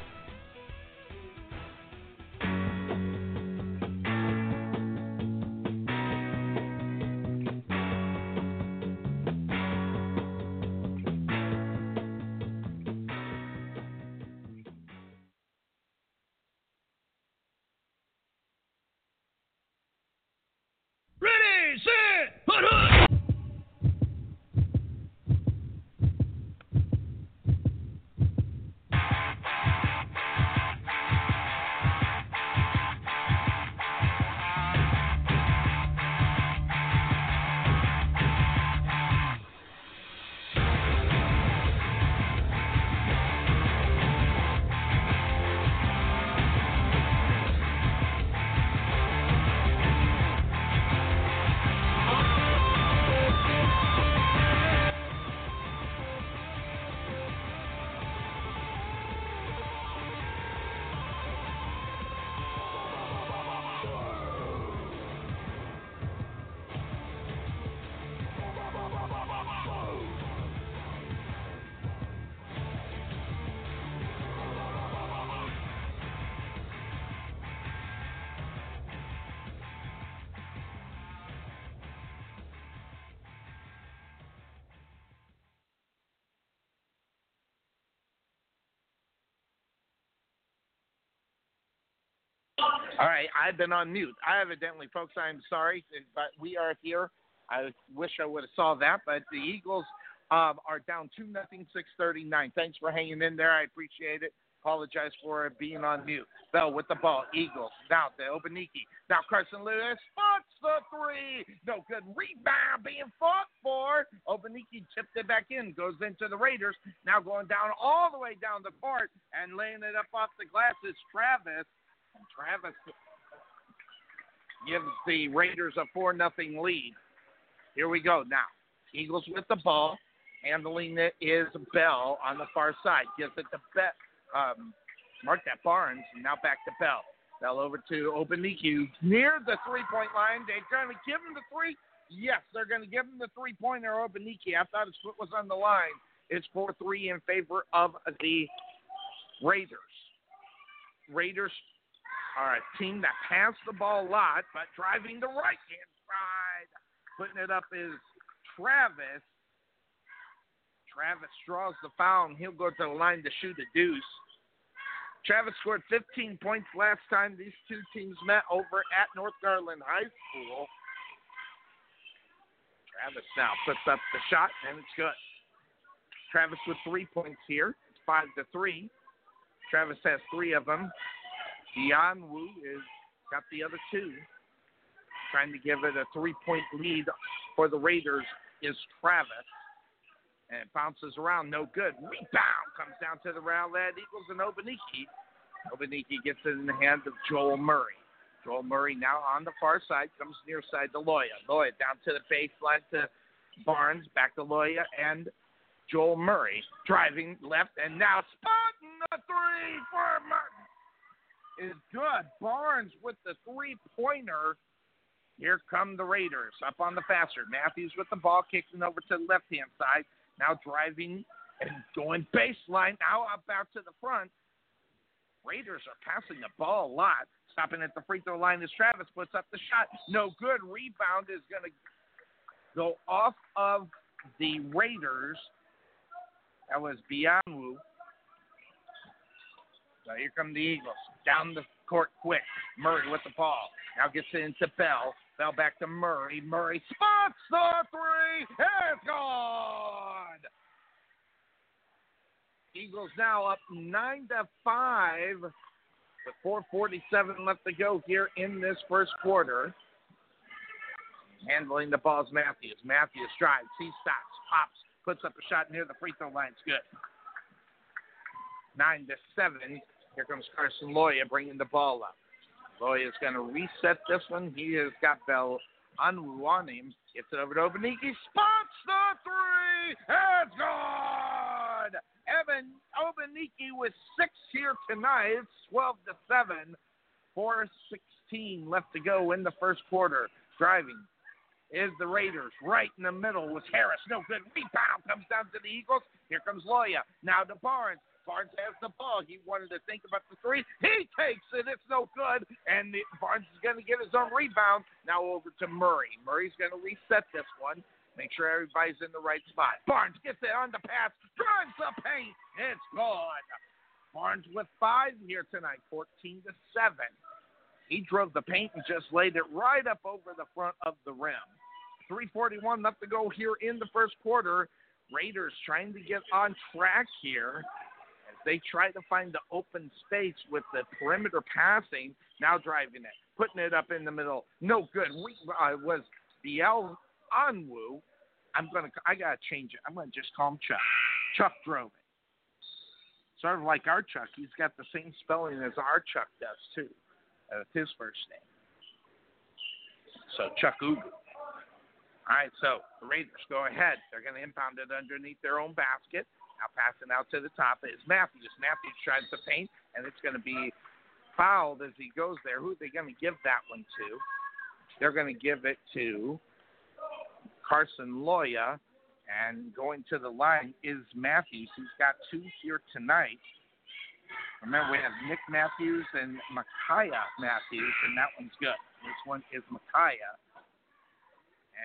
Speaker 5: All right, I've been on mute. I evidently, folks, I'm sorry, but we are here. I wish I would have saw that, but the Eagles um, are down two nothing, six thirty nine. Thanks for hanging in there. I appreciate it. Apologize for being on mute. Bell with the ball. Eagles now to Obaniki. Now Carson Lewis spots the three. No good. Rebound being fought for. Obaniki tipped it back in. Goes into the Raiders. Now going down all the way down the court and laying it up off the glass is Travis. Travis gives the Raiders a 4 nothing lead. Here we go now. Eagles with the ball. Handling it is Bell on the far side. Gives it to Bet. Um, mark that Barnes. Now back to Bell. Bell over to Obaniki near the three point line. They're going to give him the three. Yes, they're going to give him the three pointer. Obaniki. I thought his foot was on the line. It's 4 3 in favor of the Raiders. Raiders are a team that pass the ball a lot, but driving the right hand side. Putting it up is Travis. Travis draws the foul, and he'll go to the line to shoot a deuce. Travis scored 15 points last time these two teams met over at North Garland High School. Travis now puts up the shot, and it's good. Travis with three points here. It's five to three. Travis has three of them. Dion Wu is got the other two. Trying to give it a three-point lead for the Raiders is Travis. And bounces around, no good. Rebound comes down to the Rowlett equals an Obaniki. Obaniki gets it in the hands of Joel Murray. Joel Murray now on the far side, comes near side to Loya. Loya down to the baseline to Barnes, back to Loya, and Joel Murray driving left, and now spotting the three for Martin is good. Barnes with the three pointer. Here come the Raiders up on the faster. Matthews with the ball kicking over to the left hand side. Now driving and going baseline. Now up out to the front. Raiders are passing the ball a lot. Stopping at the free throw line as Travis puts up the shot. No good. Rebound is going to go off of the Raiders. That was Bianwu. So here come the Eagles. Down the court quick. Murray with the ball. Now gets it into Bell. Bell back to Murray. Murray spots the three. It's gone. Eagles now up nine to five. With 4:47 left to go here in this first quarter. Handling the ball is Matthews. Matthews drives. He stops. Pops. Puts up a shot near the free throw line. It's good. Nine to seven. Here comes Carson Loya bringing the ball up. Loya is going to reset this one. He has got Bell on him. Gets it over to Obaniki. Spots the three. It's good. Evan Obaniki with six here tonight. It's 12 to 7. 4.16 left to go in the first quarter. Driving is the Raiders. Right in the middle was Harris. No good. Rebound comes down to the Eagles. Here comes Loya. Now to Barnes. Barnes has the ball. He wanted to think about the three. He takes it. It's no good. And the, Barnes is going to get his own rebound. Now over to Murray. Murray's going to reset this one. Make sure everybody's in the right spot. Barnes gets it on the pass. Drives the paint. It's gone. Barnes with five here tonight, 14 to 7. He drove the paint and just laid it right up over the front of the rim. 341 left to go here in the first quarter. Raiders trying to get on track here they try to find the open space with the perimeter passing. Now driving it, putting it up in the middle. No good. We, uh, was Biel Anwu. I'm gonna. I gotta change it. I'm gonna just call him Chuck. Chuck drove it. Sort of like our Chuck. He's got the same spelling as our Chuck does too. That's his first name. So Chuck Ugu. All right, so the Raiders go ahead. They're going to impound it underneath their own basket. Now passing out to the top is Matthews. Matthews tries to paint, and it's going to be fouled as he goes there. Who are they going to give that one to? They're going to give it to Carson Loya. And going to the line is Matthews. He's got two here tonight. Remember, we have Nick Matthews and Micaiah Matthews, and that one's good. This one is Micaiah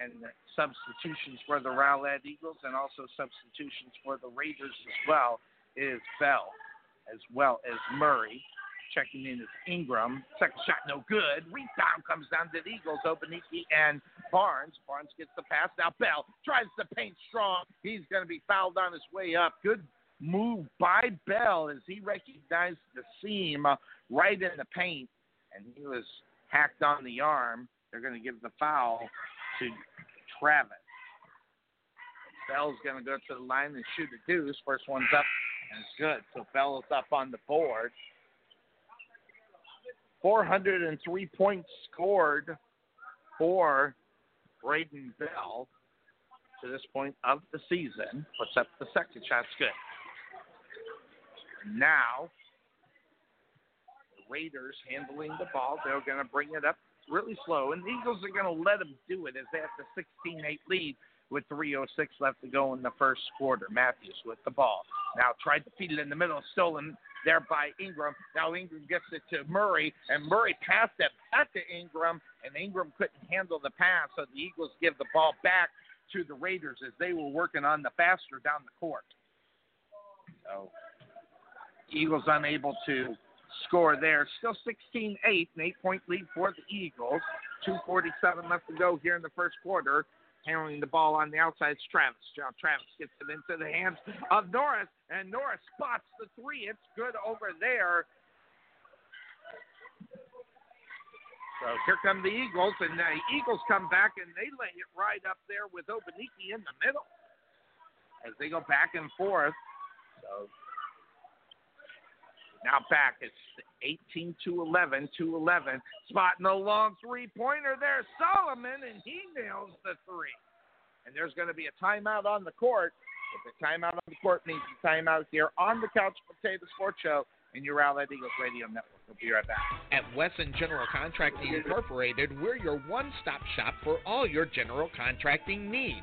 Speaker 5: and substitutions for the Rowlett Eagles and also substitutions for the Raiders as well is Bell, as well as Murray. checking in is Ingram. Second shot, no good. Rebound comes down to the Eagles. Obaniki and Barnes. Barnes gets the pass. Now Bell tries to paint strong. He's going to be fouled on his way up. Good move by Bell as he recognized the seam uh, right in the paint, and he was hacked on the arm. They're going to give the foul to Travis. Bell's going to go to the line and shoot a deuce. First one's up, and it's good. So Bell is up on the board. 403 points scored for Braden Bell to this point of the season. Puts up the second shot. It's good. Now, the Raiders handling the ball. They're going to bring it up really slow, and the Eagles are going to let them do it as they have the 16-8 lead with 3.06 left to go in the first quarter. Matthews with the ball. Now tried to feed it in the middle, stolen there by Ingram. Now Ingram gets it to Murray, and Murray passed it back to Ingram, and Ingram couldn't handle the pass, so the Eagles give the ball back to the Raiders as they were working on the faster down the court. So Eagles unable to score there. Still 16 8, an eight point lead for the Eagles. 2.47 left to go here in the first quarter. Handling the ball on the outside is Travis. John Travis gets it into the hands of Norris, and Norris spots the three. It's good over there. So here come the Eagles, and the Eagles come back and they lay it right up there with Obaniki in the middle as they go back and forth. So now back. It's 18 to 11, to 11. Spotting the long three pointer there, Solomon, and he nails the three. And there's going to be a timeout on the court. If the timeout on the court means a timeout here on the Couch Potato Sports Show in your Rowlett Eagles Radio Network. We'll be right back.
Speaker 7: At Wesson General Contracting Incorporated, we're your one stop shop for all your general contracting needs.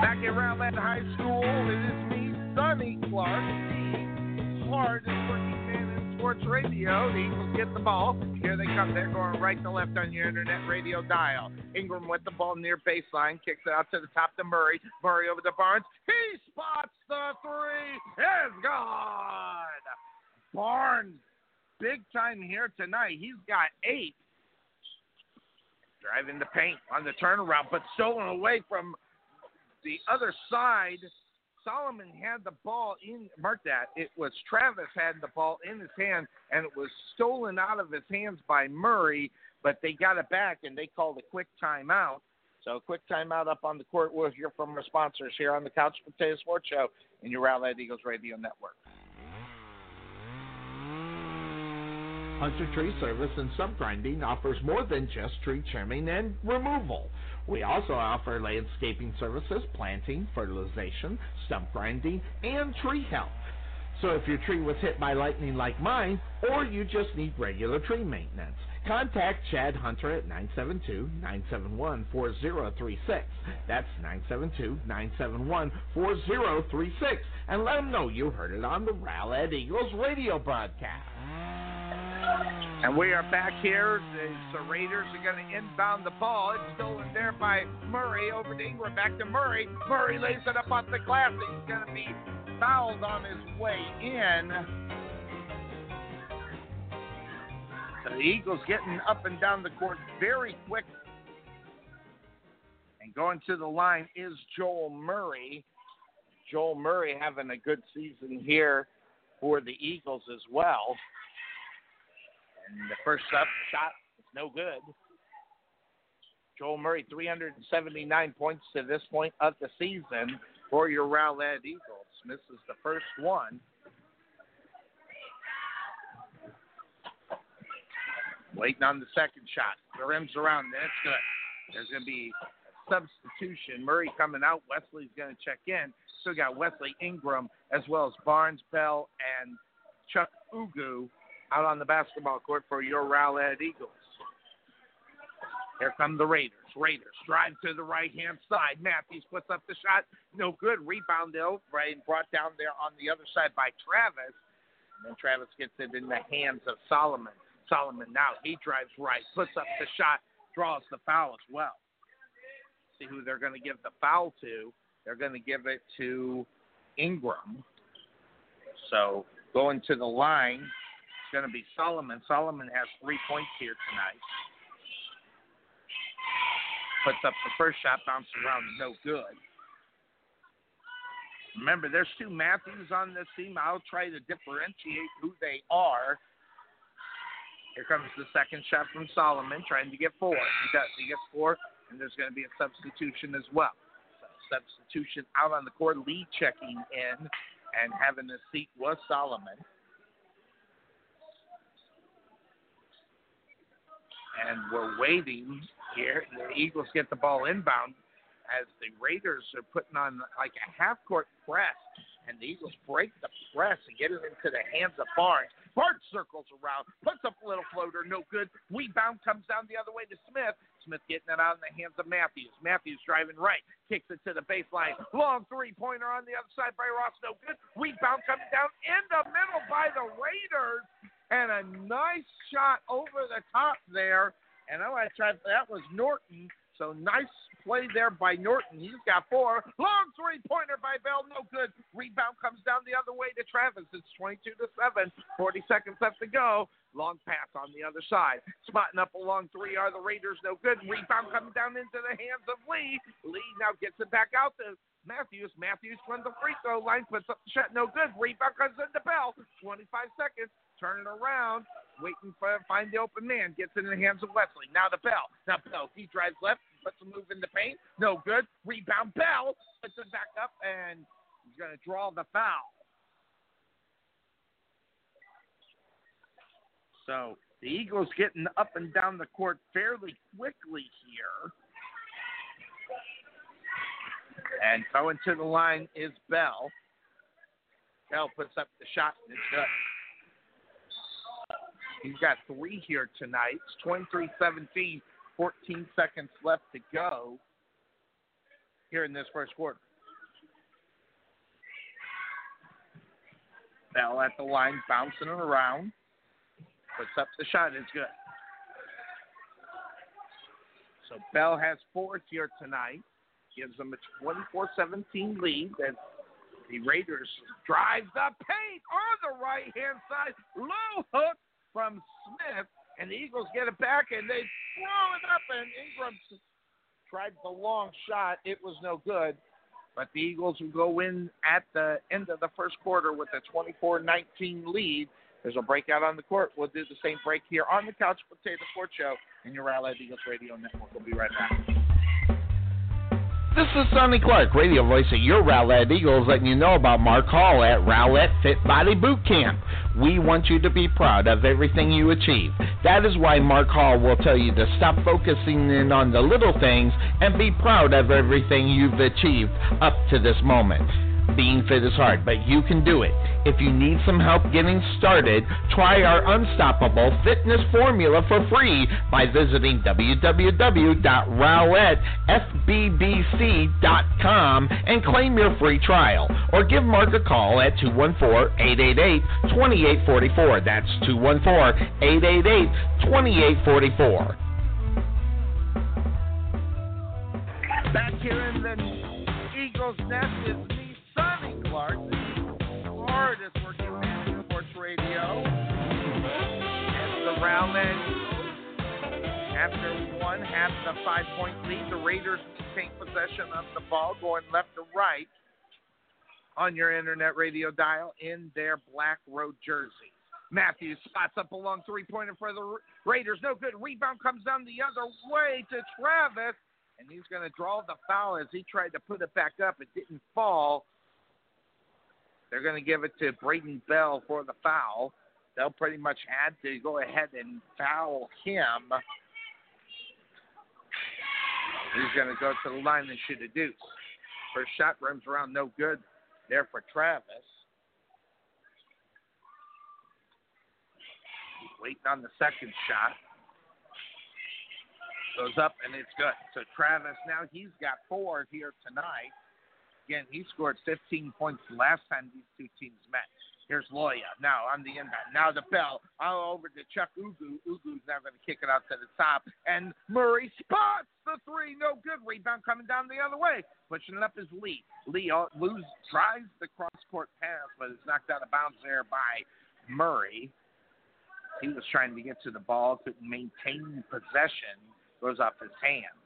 Speaker 5: Back at Rowlett High School, it is me, Sonny Clark, the hardest working man in sports radio. The Eagles get the ball. Here they come. They're going right to left on your internet radio dial. Ingram with the ball near baseline, kicks it out to the top to Murray. Murray over to Barnes. He spots the three. It's gone. Barnes, big time here tonight. He's got eight. Driving the paint on the turnaround, but stolen away from the other side, Solomon had the ball in. Mark that. It was Travis had the ball in his hand, and it was stolen out of his hands by Murray. But they got it back, and they called a quick timeout. So, a quick timeout up on the court. We'll hear from our sponsors here on the Couch Potato Sports Show in your Rowlett Eagles Radio Network.
Speaker 8: Hunter Tree Service and Stump Grinding offers more than just tree trimming and removal. We also offer landscaping services, planting, fertilization, stump grinding, and tree health. So if your tree was hit by lightning like mine, or you just need regular tree maintenance, contact Chad Hunter at 972-971-4036. That's 972-971-4036. And let them know you heard it on the Rowlett Eagles radio broadcast.
Speaker 5: And we are back here. The, the Raiders are going to inbound the ball. It's stolen there by Murray over to Ingram. Back to Murray. Murray lays it up on the glass. He's going to be fouled on his way in. The Eagles getting up and down the court very quick. And going to the line is Joel Murray. Joel Murray having a good season here for the Eagles as well. And the first up shot is no good. Joel Murray, 379 points to this point of the season for your Rowlett Eagles. Misses the first one. Waiting on the second shot. The rim's around. That's good. There's going to be a substitution. Murray coming out. Wesley's going to check in. Still got Wesley Ingram as well as Barnes Bell and Chuck Ugu out on the basketball court for your Rowlett Eagles. Here come the Raiders. Raiders drive to the right hand side. Matthews puts up the shot. No good. Rebound though, right, brought down there on the other side by Travis. And then Travis gets it in the hands of Solomon. Solomon now he drives right, puts up the shot, draws the foul as well. See who they're going to give the foul to. They're going to give it to Ingram. So going to the line, going to be Solomon. Solomon has three points here tonight. Puts up the first shot, bounces around, no good. Remember, there's two Matthews on this team. I'll try to differentiate who they are. Here comes the second shot from Solomon, trying to get four. He does. He gets four, and there's going to be a substitution as well. So substitution out on the court, lead checking in, and having the seat was Solomon. And we're waiting here. The Eagles get the ball inbound as the Raiders are putting on like a half court press, and the Eagles break the press and get it into the hands of Barnes. Barnes circles around, puts up a little floater, no good. Rebound comes down the other way to Smith. Smith getting it out in the hands of Matthews. Matthews driving right, kicks it to the baseline. Long three pointer on the other side by Ross, no good. Rebound coming down in the middle by the Raiders, and a nice shot over the top there. And oh, I want to try that was Norton. So nice play there by Norton. He's got four. Long three pointer by Bell, no good. Rebound comes down the other way to Travis. It's 22 to 7. 40 seconds left to go. Long pass on the other side. Spotting up a long three are the Raiders, no good. Rebound coming down into the hands of Lee. Lee now gets it back out to Matthews. Matthews from the free throw line puts up the shot, no good. Rebound comes into Bell. 25 seconds. Turn it around waiting for find the open man, gets it in the hands of Wesley. Now the Bell. Now Bell, he drives left, puts a move in the paint. No good. Rebound Bell puts it back up and he's gonna draw the foul. So the Eagles getting up and down the court fairly quickly here. And going to the line is Bell. Bell puts up the shot and it's good. He's got three here tonight. It's 23 17, 14 seconds left to go here in this first quarter. Bell at the line, bouncing it around. Puts up the shot. It's good. So Bell has four here tonight. Gives them a 24 17 lead as the Raiders drive the paint on the right hand side. Low hook from Smith, and the Eagles get it back, and they throw it up, and Ingram tried the long shot. It was no good. But the Eagles will go in at the end of the first quarter with a 24 19 lead. There's a breakout on the court. We'll do the same break here on the Couch Potato Sports Show in your Rowlett Eagles Radio Network. We'll be right back.
Speaker 8: This is Sonny Clark, radio voice of your Rowlett Eagles, letting you know about Mark Hall at Rowlett Fit Body Boot Camp. We want you to be proud of everything you achieve. That is why Mark Hall will tell you to stop focusing in on the little things and be proud of everything you've achieved up to this moment. Being fit is hard, but you can do it. If you need some help getting started, try our unstoppable fitness formula for free by visiting www.rowlettfbbc.com and claim your free trial. Or give Mark a call at 214-888-2844. That's 214-888-2844.
Speaker 5: Back here in the Eagles nest is the hardest working in sports radio. And the Rowland after one half the five point lead, the Raiders take possession of the ball, going left to right on your internet radio dial in their black road jersey. Matthews spots up a long three pointer for the Raiders. No good. Rebound comes down the other way to Travis, and he's going to draw the foul as he tried to put it back up. It didn't fall. They're going to give it to Braden Bell for the foul. They'll pretty much had to go ahead and foul him. He's going to go to the line and shoot a deuce. First shot rims around, no good there for Travis. Waiting on the second shot. Goes up and it's good. So Travis now he's got four here tonight. Again, he scored 15 points last time these two teams met. Here's Loya now on the inbound. Now the bell all over to Chuck Ugu. Ugu's now going to kick it out to the top, and Murray spots the three. No good. Rebound coming down the other way. Pushing it up is Lee. Lee lose, tries the cross court pass, but it's knocked out of bounds there by Murray. He was trying to get to the ball, couldn't maintain possession. Goes off his hands.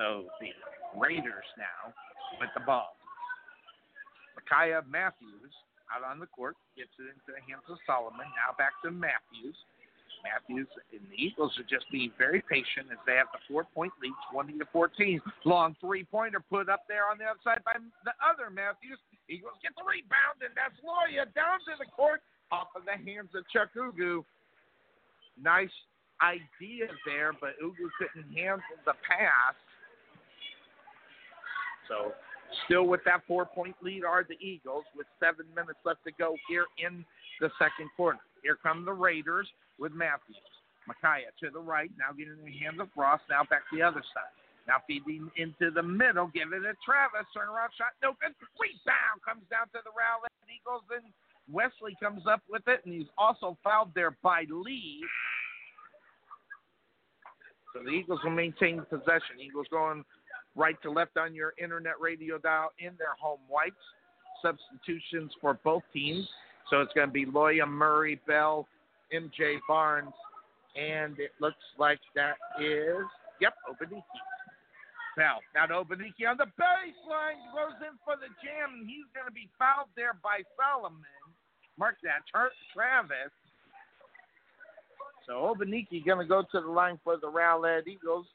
Speaker 5: So the Raiders now with the ball. Micaiah Matthews out on the court, gets it into the hands of Solomon. Now back to Matthews. Matthews and the Eagles are just being very patient as they have the four point lead, 20 to 14. Long three pointer put up there on the outside by the other Matthews. Eagles get the rebound, and that's Loya down to the court off of the hands of Chuck Ugu. Nice idea there, but Ugu couldn't handle the pass. So Still with that four point lead are the Eagles with seven minutes left to go here in the second quarter. Here come the Raiders with Matthews. Micaiah to the right, now getting in the hands of Ross, now back the other side. Now feeding into the middle, give it to Travis. turn around shot, no good. Rebound comes down to the Rowlett Eagles, and Wesley comes up with it, and he's also fouled there by Lee. So the Eagles will maintain possession. Eagles going right to left on your internet radio dial in their home whites. Substitutions for both teams. So it's going to be Loya, Murray, Bell, MJ Barnes, and it looks like that is, yep, Obaniki. Bell. Now to Obaniki on the baseline, goes in for the jam, and he's going to be fouled there by Solomon. Mark that, Travis. So Obaniki going to go to the line for the Rowlett Eagles.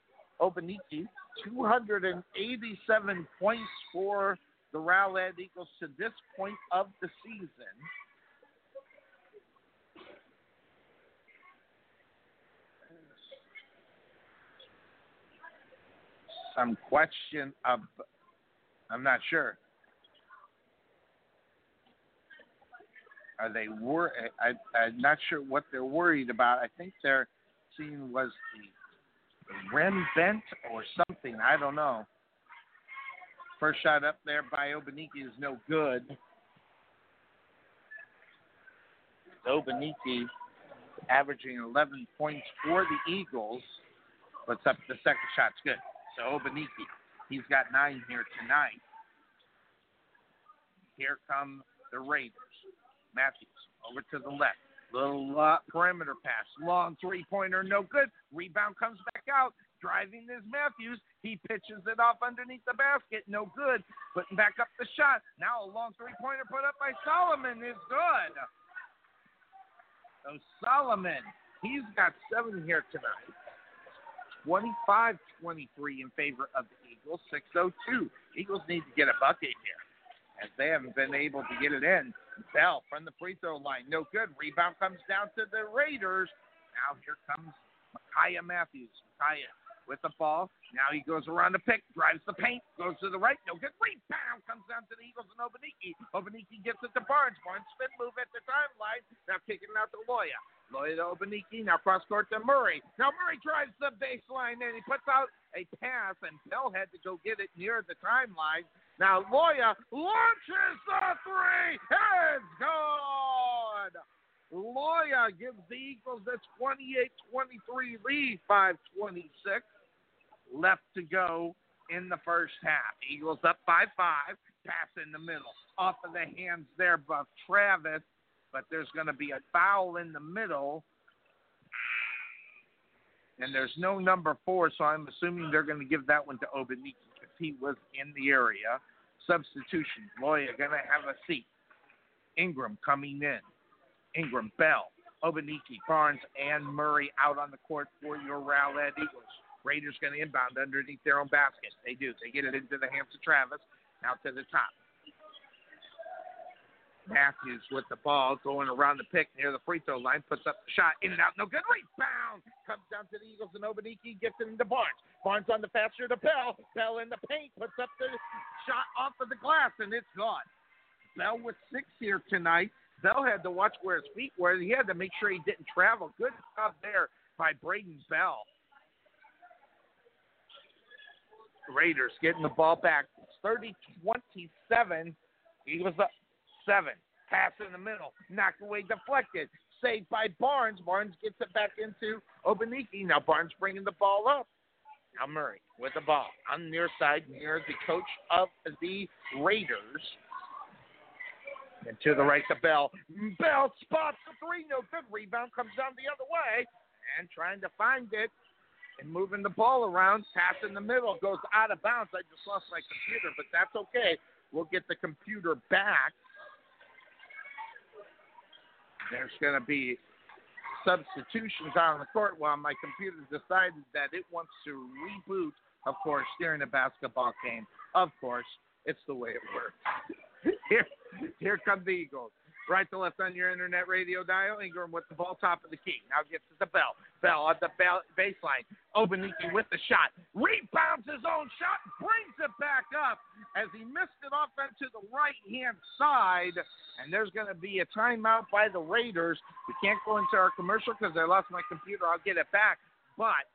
Speaker 5: Obaniki 287 points for the Rowlett Eagles to this point of the season. Some question of, I'm not sure. Are they wor? I, I'm not sure what they're worried about. I think they're seeing was the rim bent or something. I don't know. First shot up there by Obaniki is no good. Obaniki averaging 11 points for the Eagles. What's up? The second shot's good. So Obaniki, he's got nine here tonight. Here come the Raiders. Matthews over to the left. Little uh, perimeter pass. Long three pointer, no good. Rebound comes back out. Driving is Matthews. He pitches it off underneath the basket. No good. Putting back up the shot. Now a long three pointer put up by Solomon is good. So Solomon, he's got seven here tonight. 25 23 in favor of the Eagles. 602. Eagles need to get a bucket here as they haven't been able to get it in. Bell from the free throw line, no good. Rebound comes down to the Raiders. Now here comes Micaiah Matthews. Micaiah with the ball. Now he goes around the pick, drives the paint, goes to the right, no good. Rebound comes down to the Eagles and Obaniki. Obaniki gets it to Barnes. Barnes spin move at the timeline. Now kicking out to Loya. Loya to Obaniki. Now cross court to Murray. Now Murray drives the baseline and he puts out a pass, and Bell had to go get it near the timeline. Now Loya launches the three. It's good. Loya gives the Eagles a 28-23 lead, 5-26 left to go in the first half. Eagles up by five. Pass in the middle. Off of the hands there by Travis, but there's going to be a foul in the middle. And there's no number four, so I'm assuming they're going to give that one to Obaniki because he was in the area. Substitution. Loya going to have a seat. Ingram coming in. Ingram, Bell, Obaniki, Barnes, and Murray out on the court for your Rowlett Eagles. Raiders going to inbound underneath their own basket. They do. They get it into the hands of Travis. Out to the top. Matthews with the ball going around the pick near the free throw line, puts up the shot, in and out, no good. Rebound comes down to the Eagles and Obaniki gets it into Barnes. Barnes on the faster to Bell. Bell in the paint puts up the shot off of the glass and it's gone. Bell with six here tonight. Bell had to watch where his feet were. He had to make sure he didn't travel. Good job there by Braden Bell. Raiders getting the ball back. 30 27. He was up seven. Pass in the middle. Knocked away, deflected. Saved by Barnes. Barnes gets it back into Obaniki. Now Barnes bringing the ball up. Now Murray with the ball on the near side, near the coach of the Raiders. And to the right to Bell. Bell spots the three, no good. Rebound comes down the other way. And trying to find it and moving the ball around. Pass in the middle goes out of bounds. I just lost my computer, but that's okay. We'll get the computer back. There's going to be substitutions on the court while my computer decided that it wants to reboot, of course, during a basketball game. Of course, it's the way it works. Here, here come the Eagles. Right to left on your internet radio dial. Ingram with the ball top of the key. Now gets to the bell. Bell at the bell, baseline. Obaniki with the shot. Rebounds his own shot. Brings it back up as he missed it off into the right hand side. And there's going to be a timeout by the Raiders. We can't go into our commercial because I lost my computer. I'll get it back. But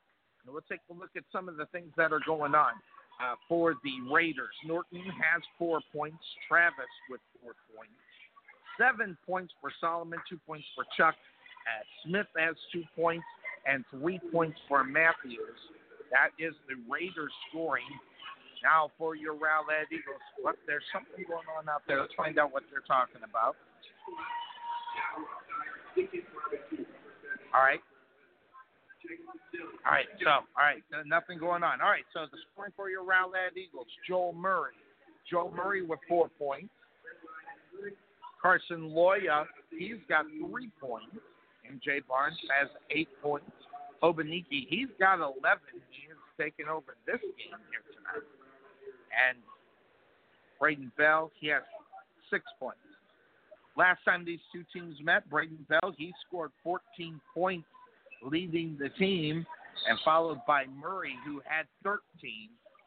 Speaker 5: we'll take a look at some of the things that are going on. Uh, for the Raiders. Norton has four points. Travis with four points seven points for Solomon, two points for Chuck. Uh, Smith has two points and three points for Matthews. That is the Raiders scoring. Now for your Rowlett Eagles. There's something going on out there. Let's find out what they're talking about. All right. All right, so, all right, nothing going on. All right, so the scoring for your Rowlett Eagles, Joel Murray. Joel Murray with four points. Carson Loya, he's got three points. MJ Barnes has eight points. Obaniki, he's got 11. He has taken over this game here tonight. And Braden Bell, he has six points. Last time these two teams met, Braden Bell, he scored 14 points, leading the team, and followed by Murray, who had 13.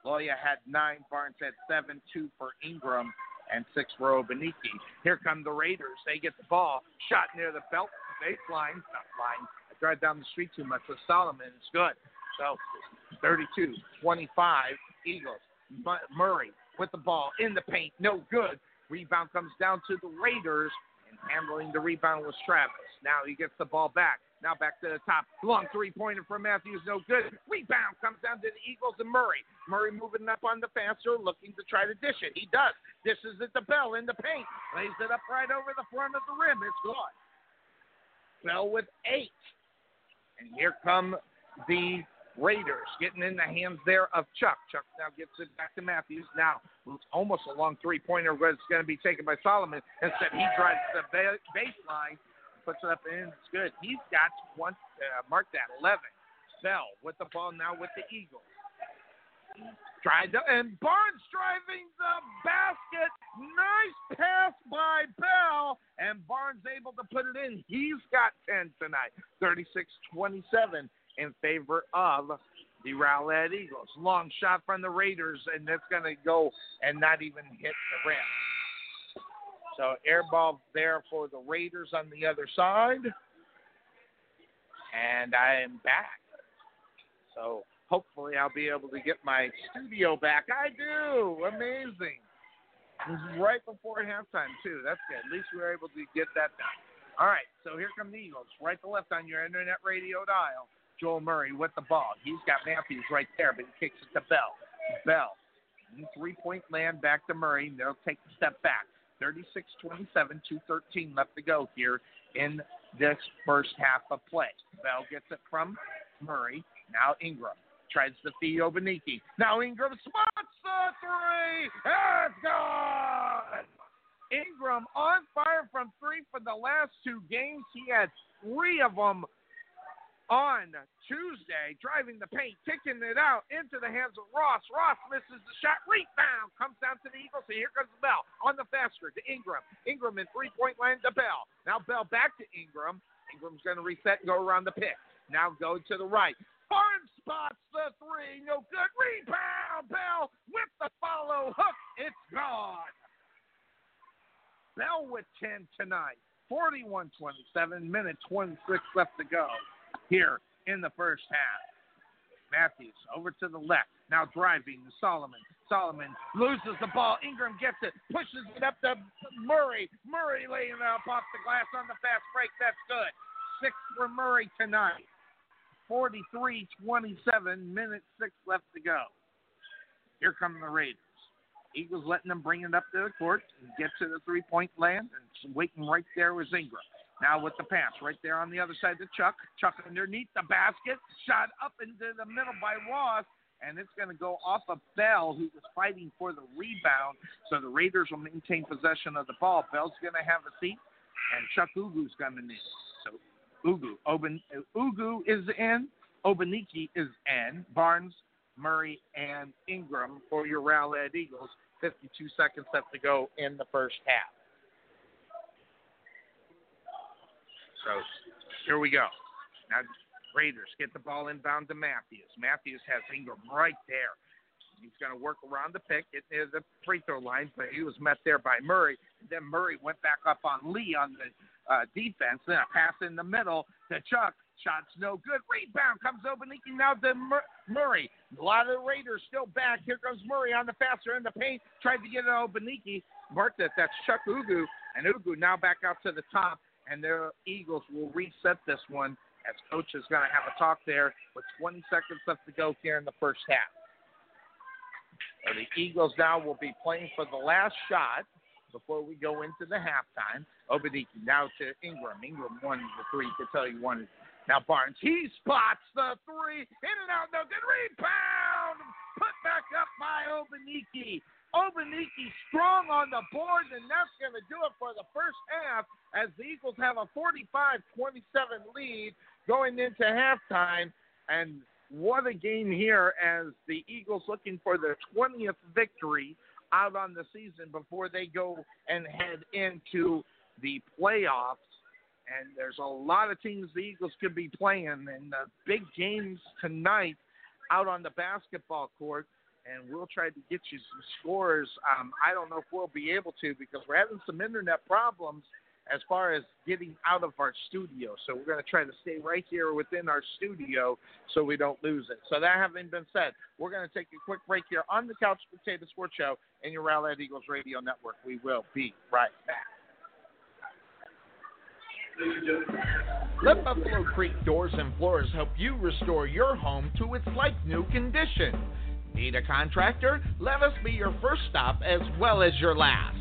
Speaker 5: Loya had nine, Barnes had seven, two for Ingram, and six for Obaniki. Here come the Raiders. They get the ball. Shot near the belt baseline. Not line. I drive down the street too much with Solomon. It's good. So 32 25 Eagles. Murray with the ball in the paint. No good. Rebound comes down to the Raiders. And handling the rebound was Travis. Now he gets the ball back. Now back to the top. Long three pointer from Matthews, no good. Rebound comes down to the Eagles and Murray. Murray moving up on the faster, looking to try to dish it. He does. Dishes it to Bell in the paint. Lays it up right over the front of the rim. It's gone. Bell with eight. And here come the Raiders getting in the hands there of Chuck. Chuck now gets it back to Matthews. Now almost a long three pointer was going to be taken by Solomon. Instead, he drives the baseline puts it up in. It's good. He's got one, uh, mark that, 11. Bell with the ball now with the Eagles. Tried to, and Barnes driving the basket. Nice pass by Bell, and Barnes able to put it in. He's got 10 tonight, 36 27 in favor of the Rowlett Eagles. Long shot from the Raiders, and that's going to go and not even hit the rim. So air ball there for the Raiders on the other side. And I am back. So hopefully I'll be able to get my studio back. I do. Amazing. Right before halftime too. That's good. At least we were able to get that done. All right, so here come the Eagles. Right to left on your internet radio dial. Joel Murray with the ball. He's got Matthews right there, but he kicks it to Bell. Bell. Three point land back to Murray. They'll take the step back. 36 27, 213 left to go here in this first half of play. Bell gets it from Murray. Now Ingram tries to feed Obaniki. Now Ingram spots the three. It's gone. Ingram on fire from three for the last two games. He had three of them on Tuesday, driving the paint, kicking it out into the hands of Ross. Ross misses the shot. Rebound comes down to the Eagles. So here comes Bell on the faster to Ingram. Ingram in three point line to Bell. Now Bell back to Ingram. Ingram's going to reset and go around the pick. Now go to the right. Barnes spots the three. No good. Rebound. Bell with the follow hook. It's gone. Bell with 10 tonight. 41 27, minute 26 left to go here in the first half. Matthews over to the left. Now driving Solomon. Solomon loses the ball. Ingram gets it, pushes it up to Murray. Murray laying it up off the glass on the fast break. That's good. Six for Murray tonight. 43 27, minute six left to go. Here come the Raiders. Eagles letting them bring it up to the court and get to the three point land, and waiting right there was Ingram. Now with the pass right there on the other side to Chuck. Chuck underneath the basket, shot up into the middle by Ross, and it's going to go off of Bell, who was fighting for the rebound. So the Raiders will maintain possession of the ball. Bell's going to have a seat, and Chuck Ugu's coming in. So Ugu, Oben, Ugu is in, Obaniki is in, Barnes, Murray, and Ingram for your Rowlett Eagles. 52 seconds left to go in the first half. So here we go. Now Raiders get the ball inbound to Matthews. Matthews has Ingram right there. He's going to work around the pick at the free throw line, but he was met there by Murray. Then Murray went back up on Lee on the uh, defense. Then a pass in the middle to Chuck. Shots no good. Rebound comes Obaniki now to Mur- Murray. A lot of the Raiders still back. Here comes Murray on the faster in the paint. Tried to get it Obaniki. Marked it. That's Chuck Ugu. And Ugu now back out to the top. And the Eagles will reset this one as coach is going to have a talk there with 20 seconds left to go here in the first half. So the Eagles now will be playing for the last shot before we go into the halftime. Obaniki now to Ingram. Ingram won the three to tell you one. Now Barnes, he spots the three. In and out, no good. Rebound! Put back up by Obaniki. Obaniki strong on the board, and that's going to do it for the first half as the Eagles have a 45 27 lead going into halftime. And what a game here as the Eagles looking for their 20th victory out on the season before they go and head into the playoffs. And there's a lot of teams the Eagles could be playing, and the big games tonight out on the basketball court. And we'll try to get you some scores. Um, I don't know if we'll be able to because we're having some internet problems as far as getting out of our studio. So we're going to try to stay right here within our studio so we don't lose it. So that having been said, we're going to take a quick break here on the Couch Potato Sports Show and your Rowlett Eagles Radio Network. We will be right back.
Speaker 8: Let Buffalo Creek Doors and Floors help you restore your home to its like new condition. Need a contractor? Let us be your first stop as well as your last.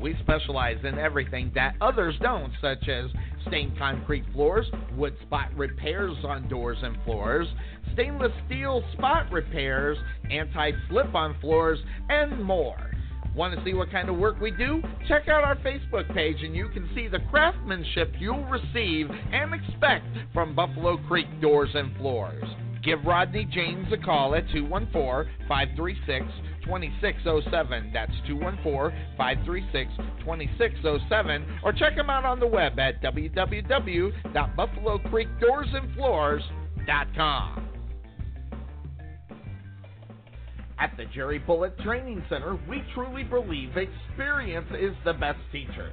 Speaker 8: We specialize in everything that others don't, such as stained concrete floors, wood spot repairs on doors and floors, stainless steel spot repairs, anti slip on floors, and more. Want to see what kind of work we do? Check out our Facebook page and you can see the craftsmanship you'll receive and expect from Buffalo Creek Doors and Floors. Give Rodney James a call at 214 536 2607. That's 214 536 2607. Or check him out on the web at www.buffalocreekdoorsandfloors.com. At the Jerry Bullet Training Center, we truly believe experience is the best teacher.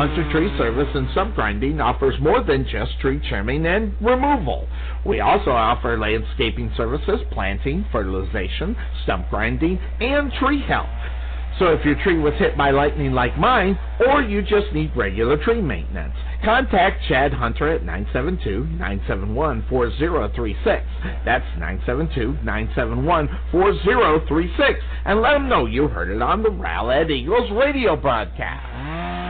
Speaker 8: Hunter Tree Service and Stump Grinding offers more than just tree trimming and removal. We also offer landscaping services, planting, fertilization, stump grinding, and tree health. So if your tree was hit by lightning like mine, or you just need regular tree maintenance, contact Chad Hunter at 972-971-4036. That's 972-971-4036. And let him know you heard it on the Rowlett Eagles radio broadcast.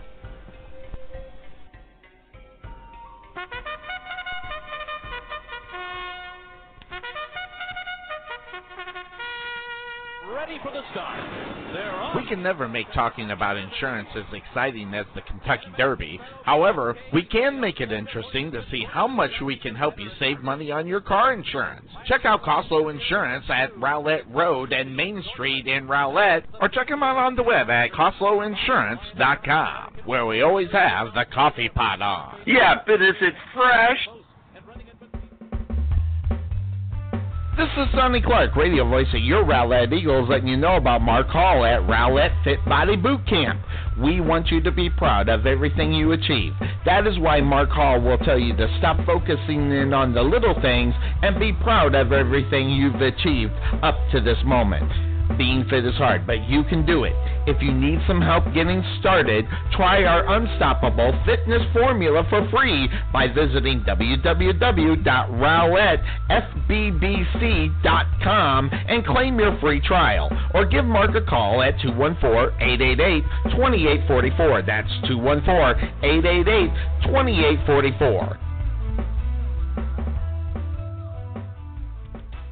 Speaker 11: Ready for the start.
Speaker 9: We can never make talking about insurance as exciting as the Kentucky Derby. However, we can make it interesting to see how much we can help you save money on your car insurance. Check out Coslow Insurance at Rowlett Road and Main Street in Rowlett, or check them out on the web at CoslowInsurance.com, where we always have the coffee pot on.
Speaker 6: Yeah, but is it fresh?
Speaker 8: This is Sonny Clark, radio voice of your Rowlett Eagles, letting you know about Mark Hall at Rowlett Fit Body Boot Camp. We want you to be proud of everything you achieve. That is why Mark Hall will tell you to stop focusing in on the little things and be proud of everything you've achieved up to this moment. Being fit is hard, but you can do it. If you need some help getting started, try our unstoppable fitness formula for free by visiting www.rowlettfbbc.com and claim your free trial. Or give Mark a call at 214-888-2844. That's 214-888-2844.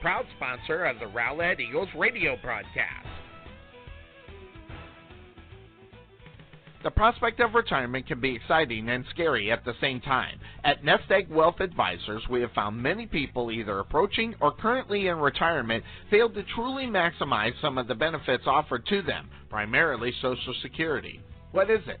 Speaker 7: proud sponsor of the Rowlett Eagles radio broadcast.
Speaker 9: The prospect of retirement can be exciting and scary at the same time. At Nest Egg Wealth Advisors, we have found many people either approaching or currently in retirement failed to truly maximize some of the benefits offered to them, primarily Social Security. What is it?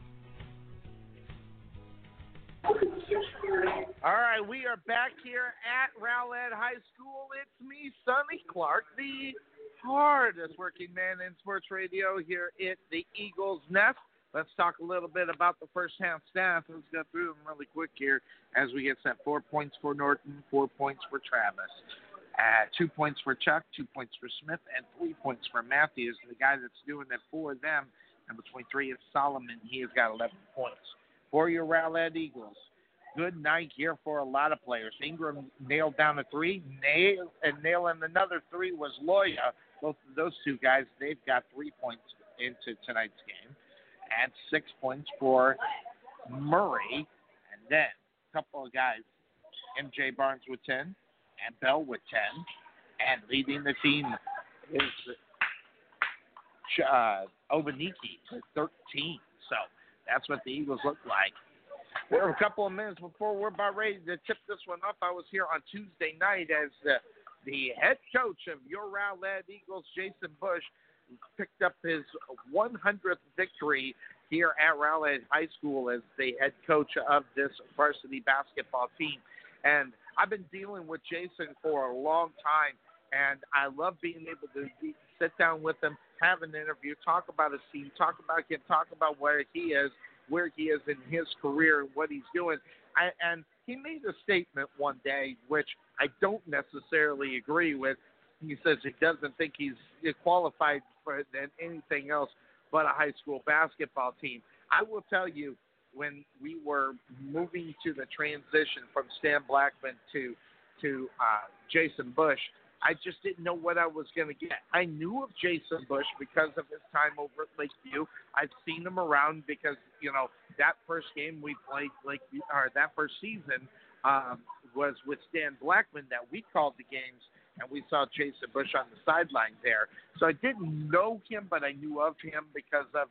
Speaker 5: All right, we are back here at Rowlett High School. It's me, Sonny Clark, the hardest working man in sports radio here at the Eagles Nest. Let's talk a little bit about the first half stats. Let's go through them really quick here as we get set. Four points for Norton, four points for Travis. Uh, two points for Chuck, two points for Smith, and three points for Matthews, the guy that's doing it for them. Number 23 is Solomon. He has got 11 points. For your Rowlett Eagles, good night here for a lot of players. Ingram nailed down a three, nail and nailing another three was Loya. Both of those two guys, they've got three points into tonight's game, and six points for Murray, and then a couple of guys, MJ Barnes with ten, and Bell with ten, and leading the team is uh, Obaniki with 13. That's what the Eagles look like. We're a couple of minutes before we're about ready to tip this one off. I was here on Tuesday night as the, the head coach of your Rowlett Eagles, Jason Bush, picked up his 100th victory here at Rowlett High School as the head coach of this varsity basketball team. And I've been dealing with Jason for a long time, and I love being able to sit down with him, have an interview, talk about his team, talk about him, talk about where he is, where he is in his career and what he's doing. I, and he made a statement one day which I don't necessarily agree with. He says he doesn't think he's qualified for anything else but a high school basketball team. I will tell you, when we were moving to the transition from Stan Blackman to to uh, Jason Bush, I just didn't know what I was going to get. I knew of Jason Bush because of his time over at Lakeview. I've seen him around because you know that first game we played Lakeview, or that first season um, was with Stan Blackman that we called the games, and we saw Jason Bush on the sideline there. So I didn't know him, but I knew of him because of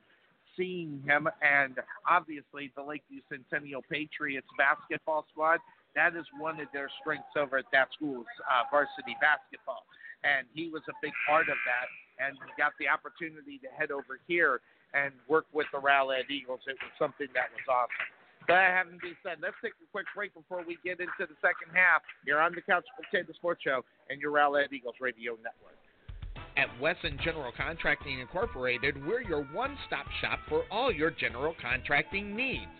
Speaker 5: seeing him, and obviously the Lakeview Centennial Patriots basketball squad that is one of their strengths over at that school's uh, varsity basketball. And he was a big part of that. And we got the opportunity to head over here and work with the Rowlett Eagles. It was something that was awesome. That having been said, let's take a quick break before we get into the second half. You're on the Couch Potato Sports Show and your Rowlett Eagles Radio Network.
Speaker 12: At Wesson General Contracting Incorporated, we're your one stop shop for all your general contracting needs.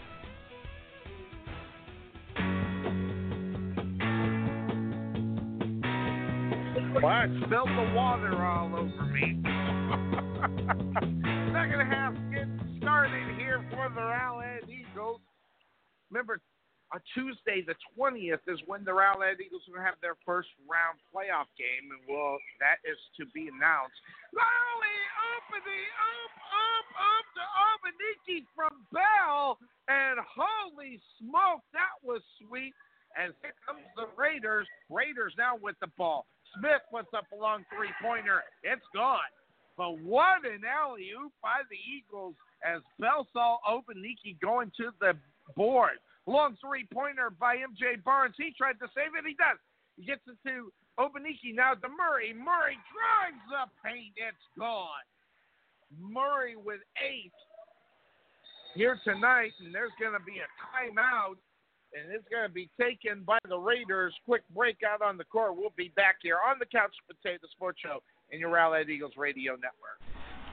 Speaker 5: I spilled the water all over me. Second half getting started here for the Rowlett Eagles. Remember, on Tuesday, the 20th, is when the Rowlett Eagles will have their first round playoff game, and well, that is to be announced. Lowly opening up, up, up to Obaniki from Bell, and holy smoke, that was sweet. And here comes the Raiders. Raiders now with the ball. Smith puts up a long three pointer. It's gone. But what an alley oop by the Eagles as Bell saw Obaniki going to the board. Long three pointer by MJ Barnes. He tried to save it. He does. He gets it to Obaniki now to Murray. Murray drives the paint. It's gone. Murray with eight here tonight, and there's going to be a timeout and it's going to be taken by the Raiders. Quick break out on the court. We'll be back here on the Couch Potato Sports Show in your Rowlett Eagles Radio Network.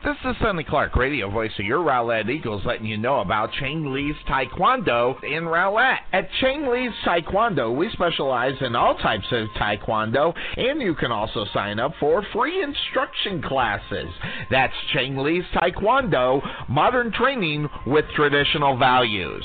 Speaker 8: This is Sonny Clark, radio voice of your Rowlett Eagles, letting you know about Chang Lee's Taekwondo in Rowlett. At Chang Lee's Taekwondo, we specialize in all types of Taekwondo, and you can also sign up for free instruction classes. That's Chang Lee's Taekwondo, modern training with traditional values.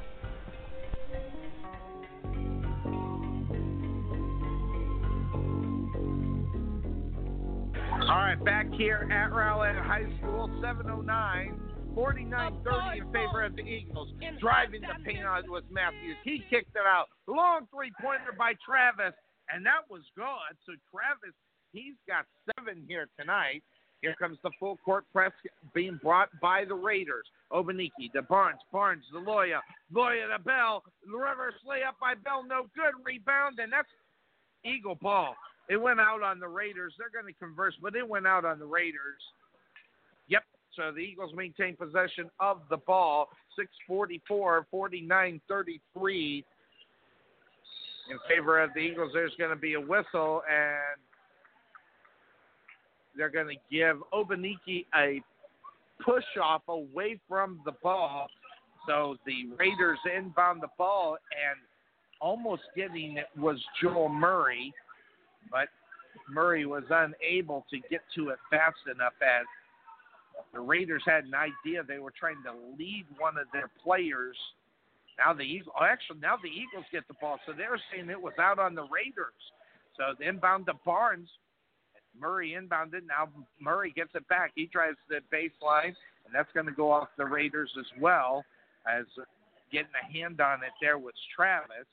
Speaker 5: All right, back here at Rowlett High School, 709. 49-30 in favor of the Eagles. Driving the paint on was Matthews. He kicked it out. Long three-pointer by Travis, and that was good. So Travis, he's got seven here tonight. Here comes the full court press being brought by the Raiders. Obaniki, the Barnes, Barnes, the Loya, Loya, the Bell, the reverse layup by Bell, no good. Rebound, and that's Eagle ball. It went out on the Raiders. They're going to converse, but it went out on the Raiders. Yep. So the Eagles maintain possession of the ball. 644, 49 33 in favor of the Eagles. There's going to be a whistle, and they're going to give Obaniki a push off away from the ball. So the Raiders inbound the ball, and almost getting it was Joel Murray but Murray was unable to get to it fast enough as the Raiders had an idea they were trying to lead one of their players. Now the Eagles, oh, actually, now the Eagles get the ball, so they're saying it was out on the Raiders. So the inbound to Barnes, Murray inbounded. Now Murray gets it back. He drives the baseline, and that's going to go off the Raiders as well as getting a hand on it there was Travis.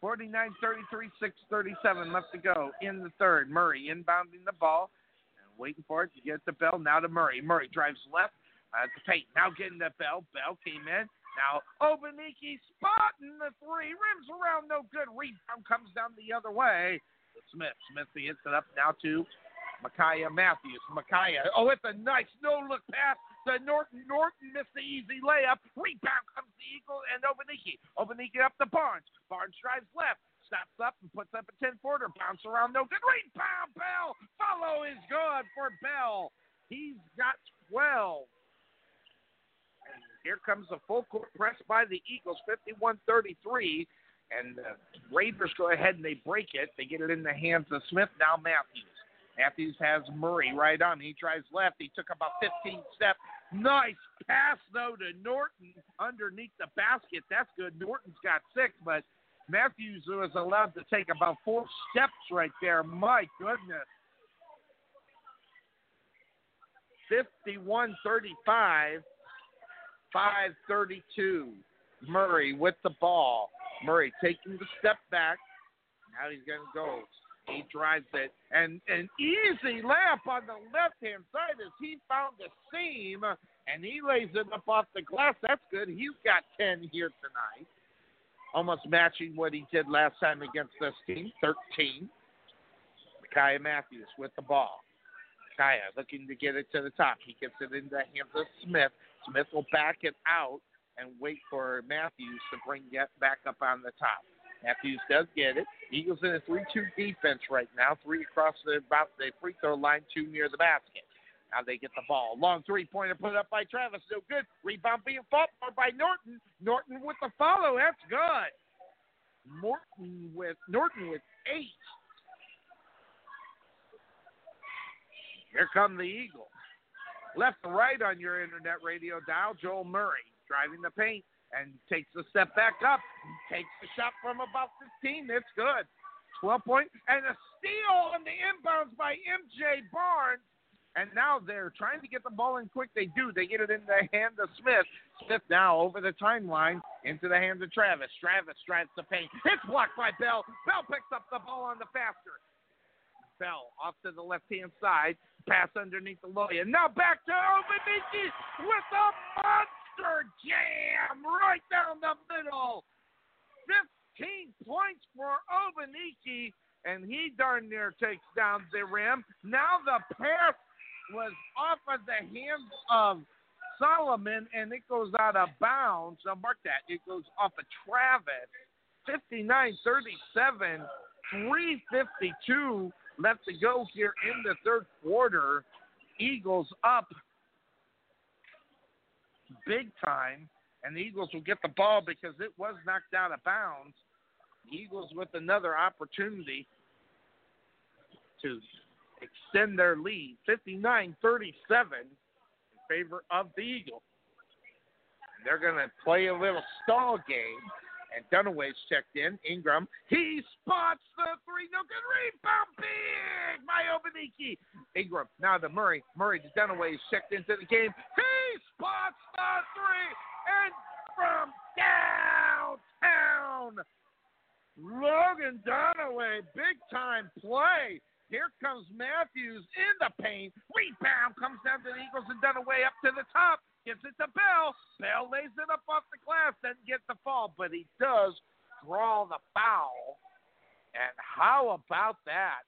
Speaker 5: 49 33, 6 37 left to go in the third. Murray inbounding the ball and waiting for it to get to Bell. Now to Murray. Murray drives left uh, to Payton. Now getting to Bell. Bell came in. Now Obaniki spotting the three. Rims around, no good. Rebound comes down the other way. Smith. Smith hits it up now to Micaiah Matthews. Micaiah, oh, it's a nice no look pass to Norton. Norton missed the easy layup. Rebound comes the Eagle and Obaniki. Obaniki up to Barnes. Barnes drives left. Steps up and puts up a 10 footer. Bounce around, no good. Rebound, Bell. Follow is good for Bell. He's got 12. And here comes a full court press by the Eagles, 51 33. And the Raiders go ahead and they break it. They get it in the hands of Smith. Now Matthews. Matthews has Murray right on. He tries left. He took about 15 steps. Nice pass, though, to Norton underneath the basket. That's good. Norton's got six, but Matthews was allowed to take about four steps right there. My goodness. 51 35, 532. Murray with the ball. Murray taking the step back. Now he's going to go he drives it, and an easy layup on the left hand side as he found the seam, and he lays it up off the glass. That's good. He's got 10 here tonight, almost matching what he did last time against this team, 13. Micaiah Matthews with the ball. Micaiah looking to get it to the top. He gets it into the hands of Smith. Smith will back it out and wait for Matthews to bring it back up on the top. Matthews does get it. Eagles in a 3 2 defense right now. Three across the about the free throw line, two near the basket. Now they get the ball. Long three pointer put up by Travis. No good. Rebound being fought for by Norton. Norton with the follow. That's good. Norton with Norton with eight. Here come the Eagles. Left to right on your internet radio dial. Joel Murray driving the paint and takes a step back up, takes the shot from about 15. It's good. 12 point and a steal on the inbounds by MJ Barnes. And now they're trying to get the ball in quick. They do. They get it in the hand of Smith. Smith now over the timeline into the hands of Travis. Travis drives the paint. It's blocked by Bell. Bell picks up the ball on the faster. Bell off to the left hand side. Pass underneath the Loya. Now back to Obaniki with a monster jam right down the middle. 15 points for Obaniki, and he darn near takes down the rim. Now the pass was off of the hands of Solomon, and it goes out of bounds. Now, mark that. It goes off of Travis. 59 37, 352 left to go here in the third quarter. Eagles up big time, and the Eagles will get the ball because it was knocked out of bounds. The Eagles with another opportunity to extend their lead, 59 37 in favor of the Eagles. And they're going to play a little stall game. And Dunaway's checked in. Ingram, he spots the three. No good rebound. Big by Obaniki. Ingram now to Murray. Murray to Dunaway. checked into the game. Spots the three. And from downtown, Logan Dunaway. Big time play. Here comes Matthews in the paint. Rebound comes down to the Eagles and Dunaway up to the top. Gives it to Bell. Bell lays it up off the glass, doesn't get the fall, but he does draw the foul. And how about that?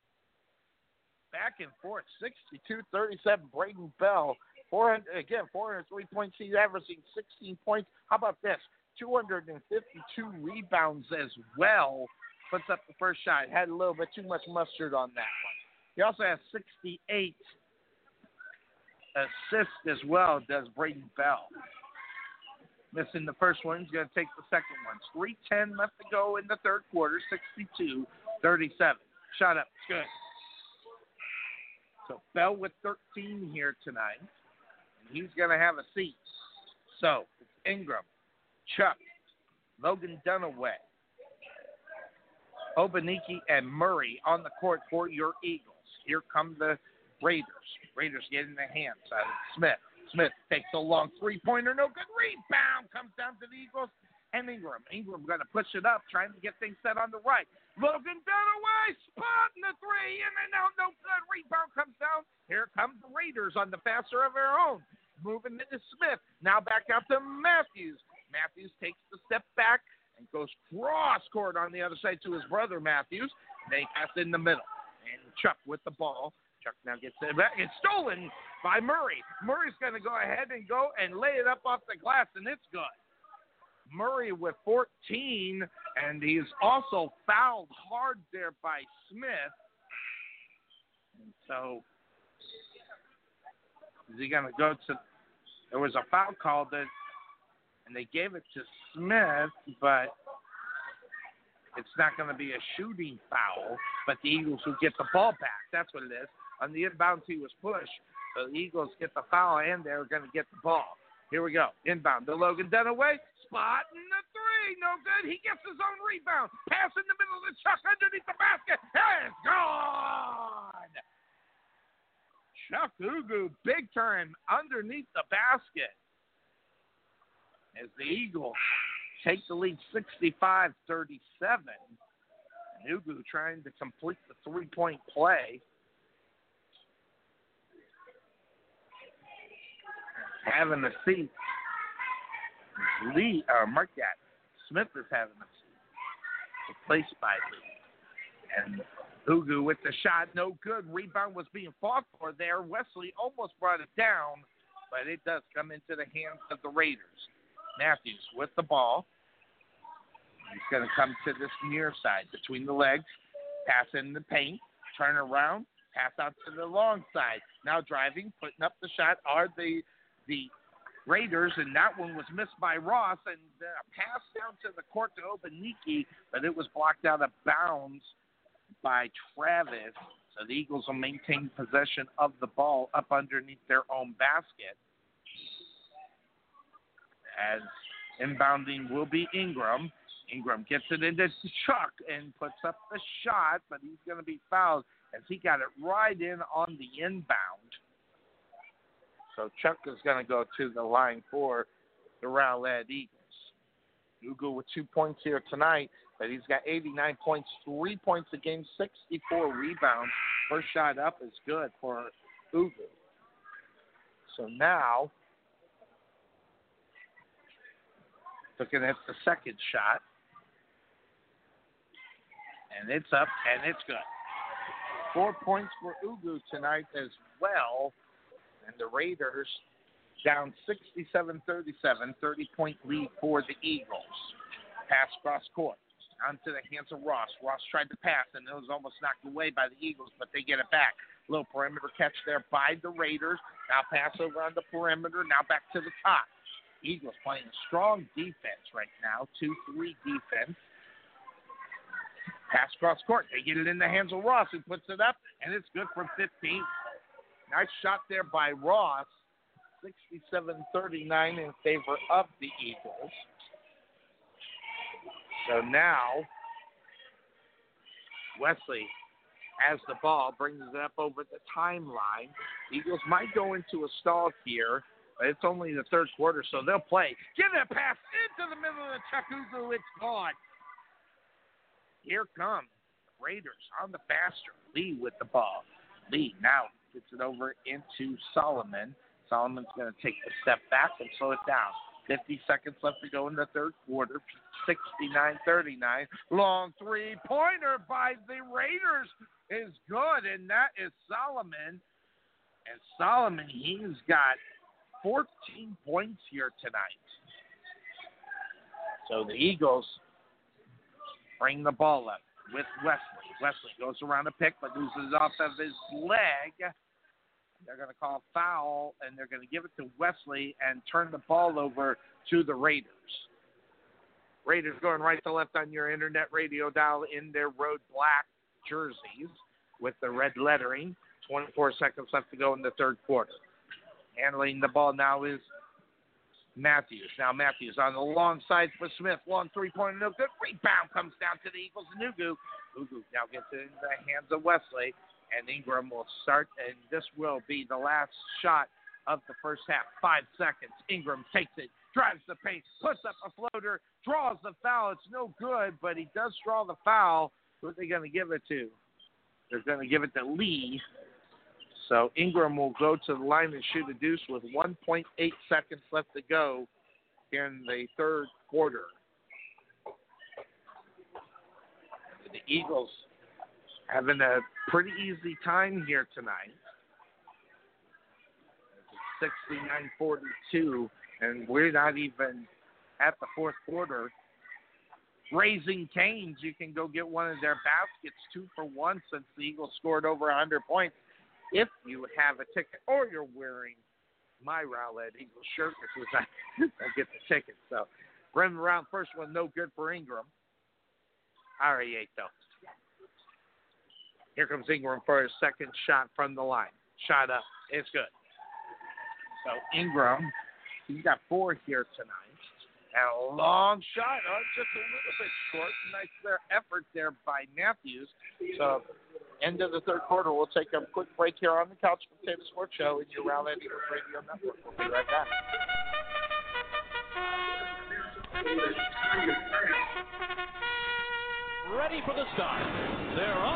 Speaker 5: Back and forth, 62-37, Braden Bell. 400, again, 403 points. He's averaging 16 points. How about this? 252 rebounds as well. Puts up the first shot. Had a little bit too much mustard on that one. He also has 68 assists as well does Braden Bell. Missing the first one, he's going to take the second one. 3.10 left to go in the third quarter, 62 37. Shot up, good. So Bell with 13 here tonight, he's going to have a seat. So Ingram, Chuck, Logan Dunaway, Obaniki, and Murray on the court for your Eagles. Here come the Raiders. Raiders get in the hands of Smith. Smith takes a long three pointer, no good rebound. Comes down to the Eagles. and Ingram. Ingram going to push it up, trying to get things set on the right. Logan Dunaway, spot in the three, and out, no good. Rebound comes down. Here come the Raiders on the faster of their own. Moving into Smith. Now back out to Matthews. Matthews takes the step back and goes cross court on the other side to his brother Matthews. They pass in the middle. And Chuck with the ball. Chuck now gets it back. It's stolen by Murray. Murray's going to go ahead and go and lay it up off the glass, and it's good. Murray with 14, and he's also fouled hard there by Smith. And so is he going to go to? There was a foul call that, and they gave it to Smith, but it's not going to be a shooting foul. But the Eagles will get the ball back. That's what it is. On the inbound, he was pushed. The Eagles get the foul, and they're going to get the ball. Here we go. Inbound to Logan Dunaway. Spot in the three. No good. He gets his own rebound. Pass in the middle of the Chuck underneath the basket. It's gone. Chuck Ugu, big time underneath the basket. As the Eagles take the lead 65 37. Ugu trying to complete the three point play. having a seat. Lee, uh, mark that. Smith is having a seat. Replaced by Lee. And Ugu with the shot, no good. Rebound was being fought for there. Wesley almost brought it down, but it does come into the hands of the Raiders. Matthews with the ball. He's going to come to this near side between the legs, pass in the paint, turn around, pass out to the long side. Now driving, putting up the shot are the the Raiders, and that one was missed by Ross, and uh, passed down to the court to Obaniki, but it was blocked out of bounds by Travis. So the Eagles will maintain possession of the ball up underneath their own basket. As inbounding will be Ingram. Ingram gets it into Chuck and puts up the shot, but he's going to be fouled as he got it right in on the inbound. So Chuck is going to go to the line for the Rowlett Eagles. Ugu with two points here tonight, but he's got 89 points, three points a game, 64 rebounds. First shot up is good for Ugu. So now, looking at the second shot, and it's up and it's good. Four points for Ugu tonight as well and the Raiders down 67-37, 30-point lead for the Eagles. Pass cross court onto the hands of Ross. Ross tried to pass, and it was almost knocked away by the Eagles, but they get it back. Little perimeter catch there by the Raiders. Now pass over on the perimeter. Now back to the top. Eagles playing strong defense right now, 2-3 defense. Pass cross court. They get it in the hands of Ross, who puts it up, and it's good from 15. Nice shot there by Ross. 67 39 in favor of the Eagles. So now, Wesley has the ball, brings it up over the timeline. Eagles might go into a stall here, but it's only the third quarter, so they'll play. Get a pass into the middle of the Chakuzu. It's gone. Here come Raiders on the faster. Lee with the ball. Lee now gets it over into Solomon. Solomon's going to take a step back and slow it down. 50 seconds left to go in the third quarter. 69 39. Long three pointer by the Raiders is good, and that is Solomon. And Solomon, he's got 14 points here tonight. So the Eagles bring the ball up with Wesley. Wesley goes around a pick but loses off of his leg. They're going to call foul, and they're going to give it to Wesley and turn the ball over to the Raiders. Raiders going right to left on your internet radio dial in their road black jerseys with the red lettering. 24 seconds left to go in the third quarter. Handling the ball now is Matthews. Now Matthews on the long side for Smith. Long three point, no good. Rebound comes down to the Eagles and Ugu. Ugu now gets it in the hands of Wesley and Ingram will start, and this will be the last shot of the first half. Five seconds. Ingram takes it, drives the paint, puts up a floater, draws the foul. It's no good, but he does draw the foul. Who are they going to give it to? They're going to give it to Lee. So Ingram will go to the line and shoot a deuce with 1.8 seconds left to go in the third quarter. The Eagles having a pretty easy time here tonight. 69-42, and we're not even at the fourth quarter. Raising Cane's, you can go get one of their baskets, two for one, since the Eagles scored over 100 points. If you have a ticket or you're wearing my Rowlett Eagles shirt, which was I, get the ticket. So, running around first one, no good for Ingram. Already ate though. Here comes Ingram for his second shot from the line. Shot up. It's good. So Ingram, he's got four here tonight. And a long shot, oh, just a little bit short. Nice there effort there by Matthews. So end of the third quarter, we'll take a quick break here on the Couch Potato Sports Show in your Eagles Radio Network. We'll be right back.
Speaker 2: Ready for the start.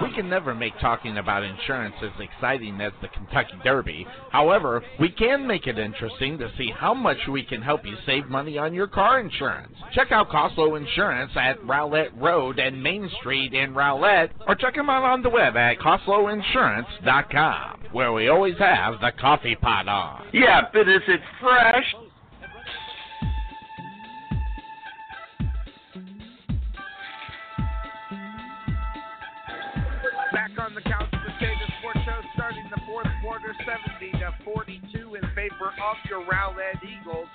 Speaker 9: We can never make talking about insurance as exciting as the Kentucky Derby. However, we can make it interesting to see how much we can help you save money on your car insurance. Check out Coslow Insurance at Rowlett Road and Main Street in Rowlett, or check them out on the web at CoslowInsurance.com, where we always have the coffee pot on.
Speaker 6: Yeah, but is it fresh?
Speaker 5: On the Couch Potato Sports Show, starting the fourth quarter, 70 to 42 in favor of your Rowlett Eagles.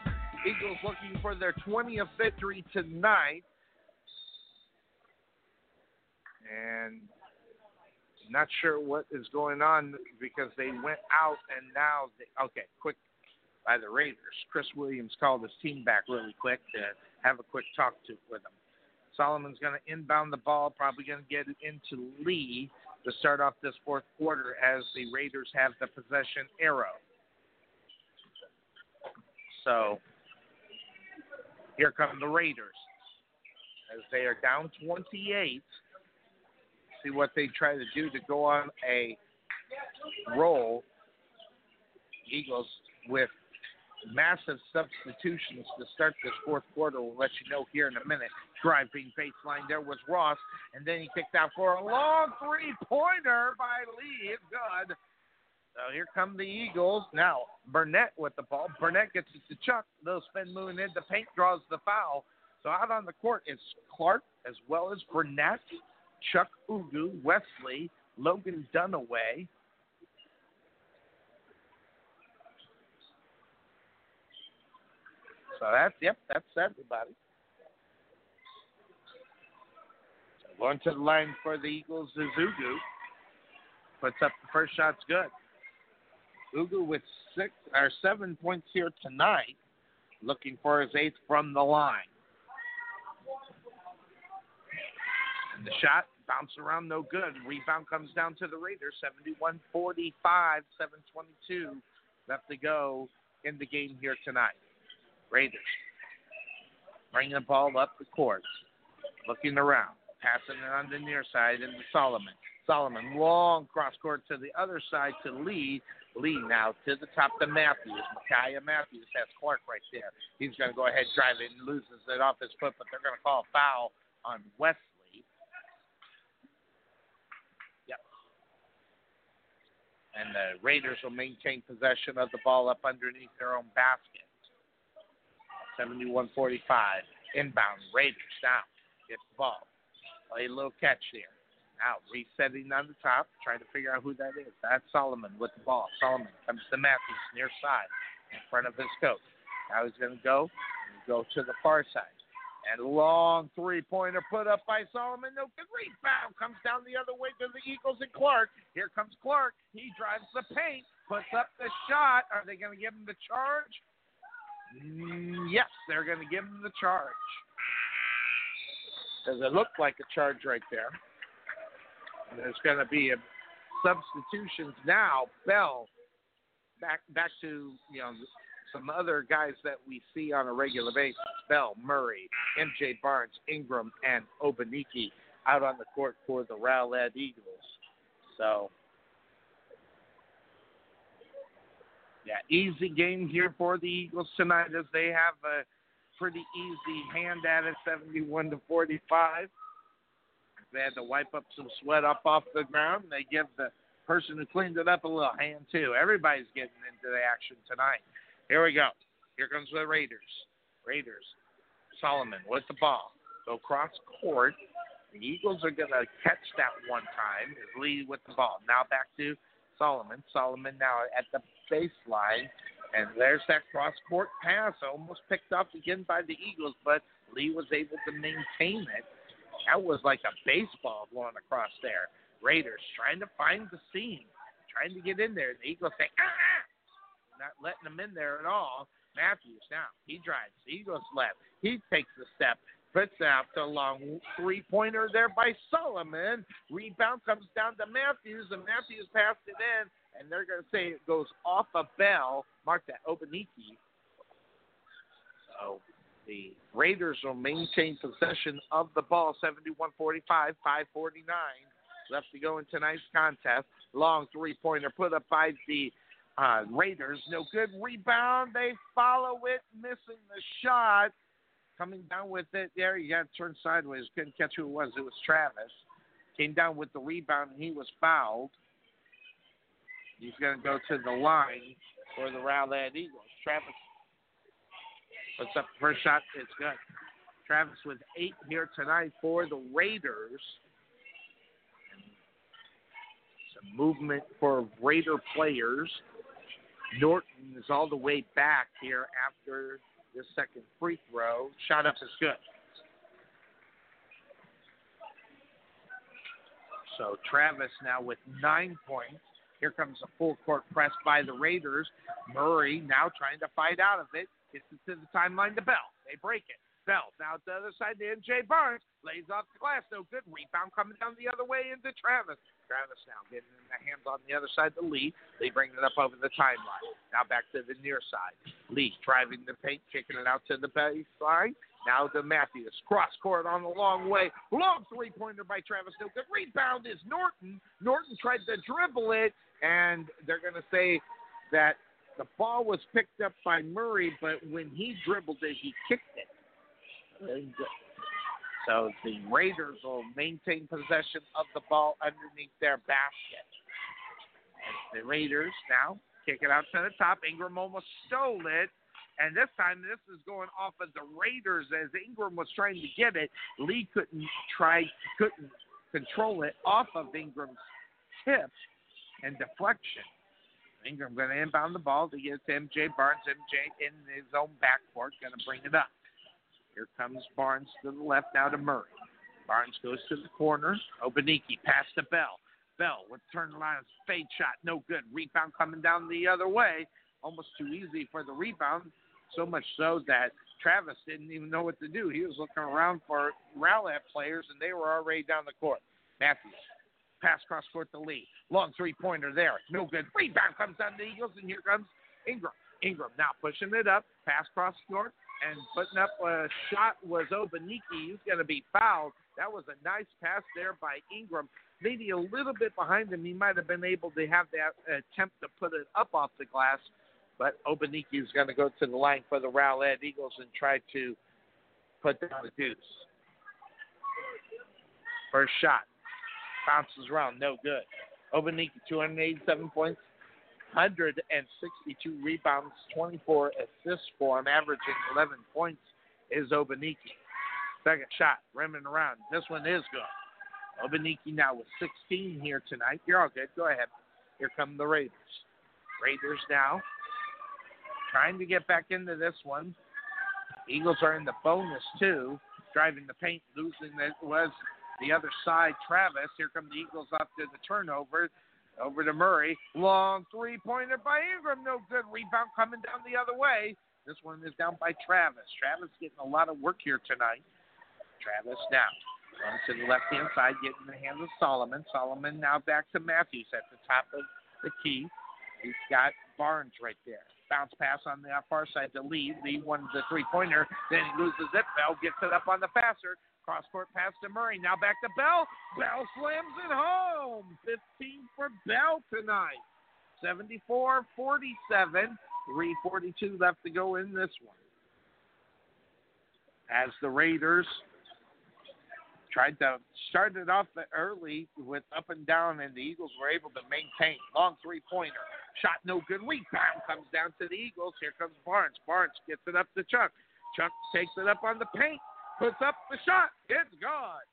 Speaker 5: Eagles looking for their 20th victory tonight. And not sure what is going on because they went out and now they, okay, quick by the Raiders. Chris Williams called his team back really quick to have a quick talk to with them. Solomon's going to inbound the ball, probably going to get it into Lee to start off this fourth quarter as the Raiders have the possession arrow. So here come the Raiders as they are down 28. See what they try to do to go on a roll. Eagles with massive substitutions to start this fourth quarter. We'll let you know here in a minute. Driving baseline there was Ross, and then he kicked out for a long three pointer by Lee. Good. So here come the Eagles. Now Burnett with the ball. Burnett gets it to Chuck. Little spin moving in. The paint draws the foul. So out on the court is Clark as well as Burnett, Chuck Ugu, Wesley, Logan Dunaway. So that's yep, that's everybody. Going to the line for the Eagles is Ugu. Puts up the first shot's good. Ugu with six or seven points here tonight, looking for his eighth from the line. And the shot bounced around, no good. Rebound comes down to the Raiders, 71 45, 722 left to go in the game here tonight. Raiders bringing the ball up the court, looking around, passing it on the near side into Solomon. Solomon, long cross court to the other side to Lee. Lee now to the top to Matthews. Micaiah Matthews has Clark right there. He's going to go ahead, drive it, and loses it off his foot, but they're going to call a foul on Wesley. Yep. And the Raiders will maintain possession of the ball up underneath their own basket. 71-45. Inbound. Raiders down. Gets the ball. Play a little catch there. Now resetting on the top, trying to figure out who that is. That's Solomon with the ball. Solomon comes to Matthews near side in front of his coach. Now he's going to go go to the far side. And long three pointer put up by Solomon. No good rebound. Comes down the other way to the Eagles and Clark. Here comes Clark. He drives the paint, puts up the shot. Are they going to give him the charge? Mm, yes, they're going to give him the charge. Because it look like a charge right there? There's going to be a substitutions now. Bell back back to you know some other guys that we see on a regular basis: Bell, Murray, M.J. Barnes, Ingram, and Obaniki out on the court for the Rowlett Eagles. So, yeah, easy game here for the Eagles tonight as they have a pretty easy hand at it, 71 to 45. They had to wipe up some sweat up off the ground. They give the person who cleaned it up a little hand too. Everybody's getting into the action tonight. Here we go. Here comes the Raiders. Raiders. Solomon with the ball. Go cross court. The Eagles are going to catch that one time. Lee with the ball. Now back to Solomon. Solomon now at the baseline. And there's that cross court pass, almost picked up again by the Eagles, but Lee was able to maintain it. That was like a baseball going across there. Raiders trying to find the seam, trying to get in there. The Eagles say, ah! Not letting them in there at all. Matthews now, he drives. The Eagles left. He takes a step, the long three pointer there by Solomon. Rebound comes down to Matthews, and Matthews passed it in, and they're going to say it goes off a bell. Mark that, Obaniki. So the Raiders will maintain possession of the ball, 71-45, 5:49 left to go in tonight's contest. Long three-pointer put up by the uh, Raiders. No good rebound. They follow it, missing the shot. Coming down with it there. He got to turn sideways. Couldn't catch who it was. It was Travis. Came down with the rebound, and he was fouled. He's going to go to the line for the Rowlett Eagles. Travis puts up first shot. It's good. Travis with eight here tonight for the Raiders. Some movement for Raider players. Norton is all the way back here after the second free throw. Shot up is good. So Travis now with nine points. Here comes a full court press by the Raiders. Murray now trying to fight out of it. Gets it to the timeline to Bell. They break it. Bell now to the other side to MJ Barnes. Lays off the glass. No good. Rebound coming down the other way into Travis. Travis now getting in the hands on the other side to Lee. They bring it up over the timeline. Now back to the near side. Lee driving the paint, kicking it out to the baseline. Now to Matthews. Cross court on the long way. Long three pointer by Travis. No good. Rebound is Norton. Norton tried to dribble it, and they're going to say that the ball was picked up by Murray, but when he dribbled it, he kicked it. Uh, So the Raiders will maintain possession of the ball underneath their basket. the Raiders now kick it out to the top. Ingram almost stole it. And this time, this is going off of the Raiders as Ingram was trying to get it. Lee couldn't try, couldn't control it off of Ingram's tip and deflection. Ingram going to inbound the ball to get to MJ Barnes. MJ in his own backcourt, going to bring it up. Here comes Barnes to the left now to Murray. Barnes goes to the corner. Obaniki pass to Bell. Bell with turn line fade shot, no good. Rebound coming down the other way, almost too easy for the rebound. So much so that Travis didn't even know what to do. He was looking around for Rowlett players, and they were already down the court. Matthews pass cross court to Lee. Long three pointer there, no good. Rebound comes down to the Eagles, and here comes Ingram. Ingram now pushing it up, pass cross court, and putting up a shot was Obaniki. He's going to be fouled. That was a nice pass there by Ingram. Maybe a little bit behind him. He might have been able to have that attempt to put it up off the glass, but Obaniki is going to go to the line for the Rowlett Eagles and try to put down a deuce. First shot. Bounces around. No good. Obaniki, 287 points, 162 rebounds, 24 assists for him, averaging 11 points is Obaniki. Second shot, rimming around. This one is good. Obaniki now with 16 here tonight. You're all good. Go ahead. Here come the Raiders. Raiders now trying to get back into this one. Eagles are in the bonus too, driving the paint, losing it was the other side. Travis. Here come the Eagles up to the turnover. Over to Murray. Long three pointer by Ingram. No good. Rebound coming down the other way. This one is down by Travis. Travis getting a lot of work here tonight. Travis now going to the left hand side, getting the hands of Solomon. Solomon now back to Matthews at the top of the key. He's got Barnes right there. Bounce pass on the far side to Lee. Lee won the three pointer. Then he loses it. Bell gets it up on the passer. Cross court pass to Murray. Now back to Bell. Bell slams it home. 15 for Bell tonight. 74 47. 342 left to go in this one. As the Raiders tried to start it off early with up and down, and the Eagles were able to maintain. Long three pointer. Shot no good. Rebound comes down to the Eagles. Here comes Barnes. Barnes gets it up to Chuck. Chuck takes it up on the paint. Puts up the shot. It's gone.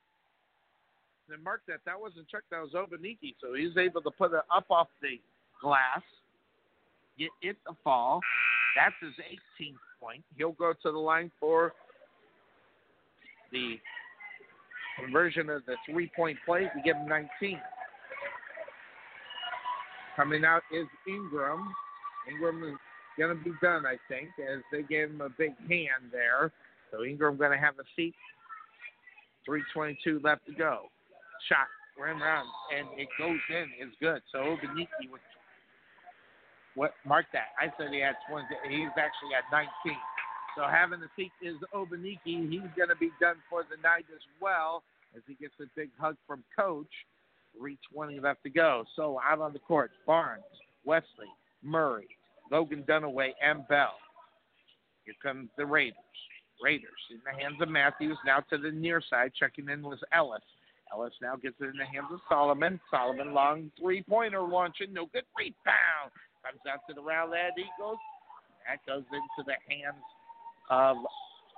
Speaker 5: Mark that. That wasn't Chuck. That was Obaniki. So he's able to put it up off the glass. Get it to fall. That's his 18th point. He'll go to the line for the conversion of the three point play to give him 19. Coming out is Ingram. Ingram is going to be done, I think, as they gave him a big hand there. So Ingram going to have a seat. 322 left to go. Shot, ran around, and it goes in. It's good. So Obaniki with what? Mark that. I said he had 20. He's actually at 19. So having the seat is Obaniki. He's going to be done for the night as well as he gets a big hug from coach. 320 left to go. So out on the court, Barnes, Wesley, Murray, Logan Dunaway, and Bell. Here comes the Raiders. Raiders in the hands of Matthews. Now to the near side. Checking in was Ellis. Ellis now gets it in the hands of Solomon. Solomon long three pointer launching. No good rebound. Comes out to the round Rowlett Eagles. That goes into the hands of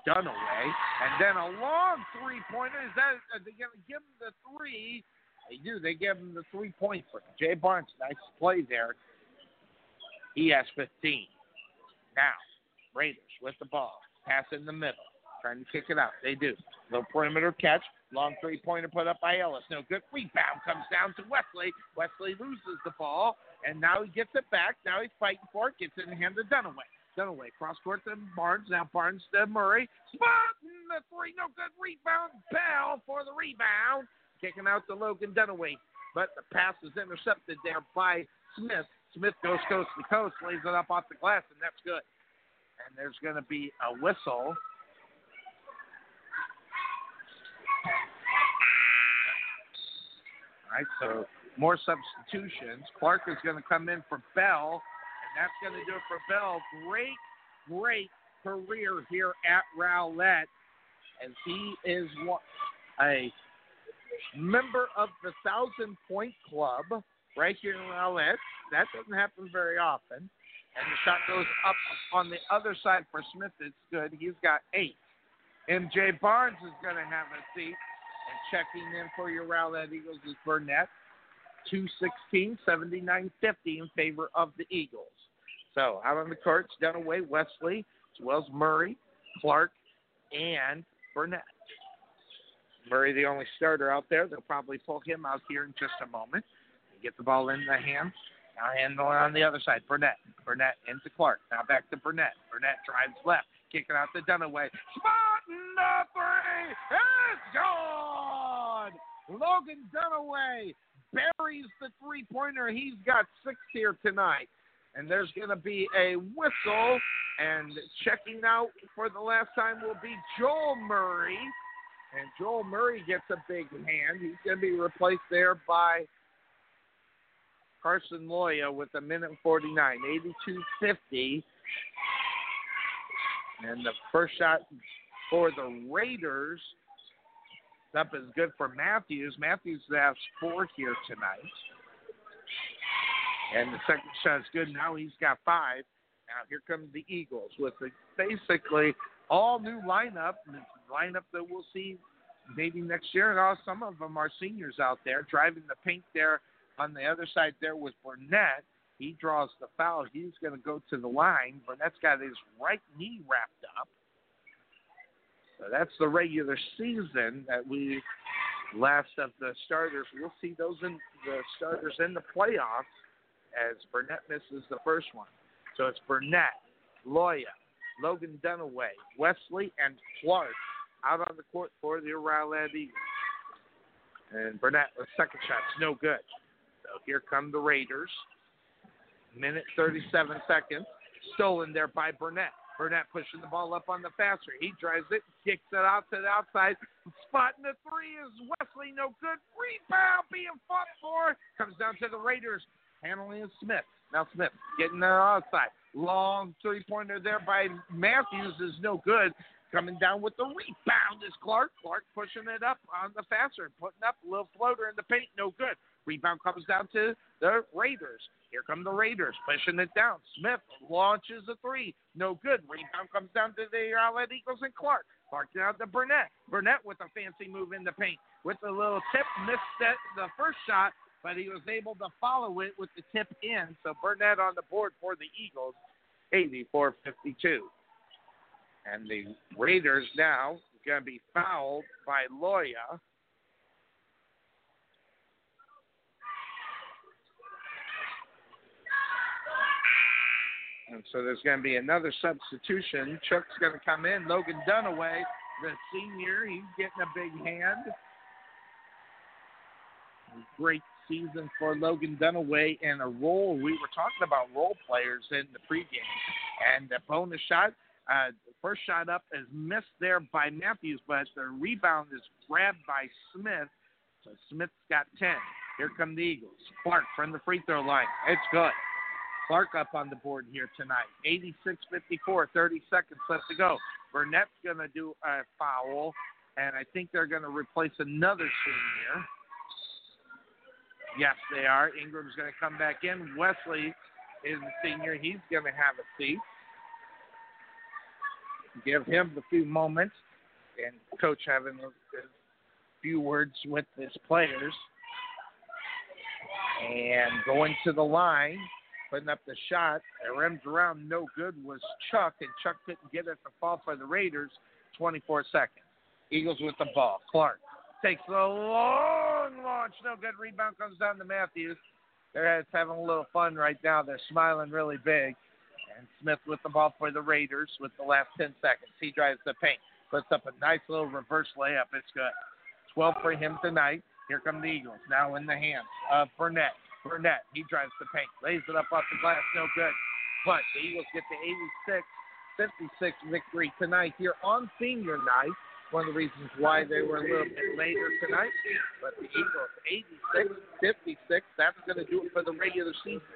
Speaker 5: Dunaway. And then a long three pointer. Is that are they to give him the three? They do. They give him the three point for Jay Barnes. Nice play there. He has 15. Now, Raiders with the ball. Pass in the middle. Trying to kick it out. They do. Little perimeter catch. Long three pointer put up by Ellis. No good. Rebound comes down to Wesley. Wesley loses the ball. And now he gets it back. Now he's fighting for it. Gets it in the hands of Dunaway. Dunaway cross court to Barnes. Now Barnes to Murray. Spot the three. No good. Rebound. Bell for the rebound. Kicking out to Logan Dunaway. But the pass is intercepted there by Smith. Smith goes coast to coast, lays it up off the glass, and that's good. And there's going to be a whistle. All right, so more substitutions. Clark is going to come in for Bell, and that's going to do it for Bell. Great, great career here at Rowlett, as he is a member of the Thousand Point Club right here in Rowlett. That doesn't happen very often. And the shot goes up on the other side for Smith. It's good. He's got eight. MJ Barnes is going to have a seat. And checking in for your Rowlett Eagles is Burnett. 216, 79 50 in favor of the Eagles. So out on the courts, Dunaway, Wesley, as well as Murray, Clark, and Burnett. Murray, the only starter out there. They'll probably pull him out here in just a moment. Get the ball in the hands. Now handle it on the other side. Burnett. Burnett into Clark. Now back to Burnett. Burnett drives left. Kicking out to Dunaway. Spotting the three. It's gone. Logan Dunaway buries the three pointer. He's got six here tonight. And there's going to be a whistle. And checking out for the last time will be Joel Murray. And Joel Murray gets a big hand. He's going to be replaced there by Carson Loya with a minute 49, 82-50. And the first shot for the Raiders up is good for Matthews. Matthews has four here tonight. And the second shot is good. Now he's got five. Now here come the Eagles with a basically all new lineup, lineup that we'll see maybe next year. And all some of them are seniors out there driving the paint there on the other side there was Burnett. He draws the foul. He's going to go to the line. Burnett's got his right knee wrapped up. So that's the regular season that we last of the starters. We'll see those in the starters in the playoffs as Burnett misses the first one. So it's Burnett, Loya, Logan Dunaway, Wesley, and Clark out on the court for the Rowlett Eagles. And Burnett, the second shot's no good. Here come the Raiders. Minute 37 seconds. Stolen there by Burnett. Burnett pushing the ball up on the faster. He drives it, kicks it out to the outside. Spotting the three is Wesley. No good. Rebound being fought for. Comes down to the Raiders. Handling Smith. Now Smith getting there outside. Long three pointer there by Matthews is no good. Coming down with the rebound is Clark. Clark pushing it up on the faster, putting up a little floater in the paint. No good. Rebound comes down to the Raiders. Here come the Raiders pushing it down. Smith launches a three. No good. Rebound comes down to the Rowlett Eagles and Clark. Clark down to Burnett. Burnett with a fancy move in the paint. With a little tip, missed the first shot, but he was able to follow it with the tip in. So Burnett on the board for the Eagles, 84 52. And the Raiders now going to be fouled by Loya. And so there's going to be another substitution. Chuck's going to come in. Logan Dunaway, the senior, he's getting a big hand. Great season for Logan Dunaway and a role. We were talking about role players in the pregame. And the bonus shot, uh, first shot up is missed there by Matthews, but the rebound is grabbed by Smith. So Smith's got 10. Here come the Eagles. Clark from the free throw line. It's good. Clark up on the board here tonight. 86 54, 30 seconds left to go. Burnett's going to do a foul, and I think they're going to replace another senior. Yes, they are. Ingram's going to come back in. Wesley is the senior. He's going to have a seat. Give him a few moments, and coach having a, a few words with his players. And going to the line, putting up the shot. It rims around, no good was Chuck, and Chuck couldn't get it to fall for the Raiders. 24 seconds. Eagles with the ball. Clark takes a long launch, no good. Rebound comes down to Matthews. They're having a little fun right now. They're smiling really big. And Smith with the ball for the Raiders with the last 10 seconds. He drives the paint, puts up a nice little reverse layup. It's good. 12 for him tonight. Here come the Eagles. Now in the hands of Burnett. Burnett, he drives the paint, lays it up off the glass, no good. But the Eagles get the 86 56 victory tonight here on senior night. One of the reasons why they were a little bit later tonight. But the Eagles 86 56. That's going to do it for the regular season.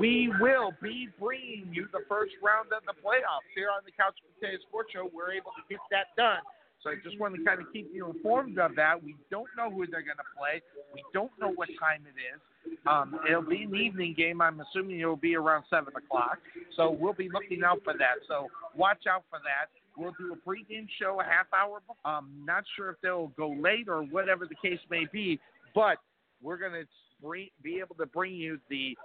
Speaker 5: We will be bringing you the first round of the playoffs here on the Couch Potato Sports Show. We're able to get that done. So I just want to kind of keep you informed of that. We don't know who they're going to play. We don't know what time it is. Um, it'll be an evening game. I'm assuming it'll be around seven o'clock. So we'll be looking out for that. So watch out for that. We'll do a pregame show a half hour. Um, not sure if they'll go late or whatever the case may be, but we're going to be able to bring you the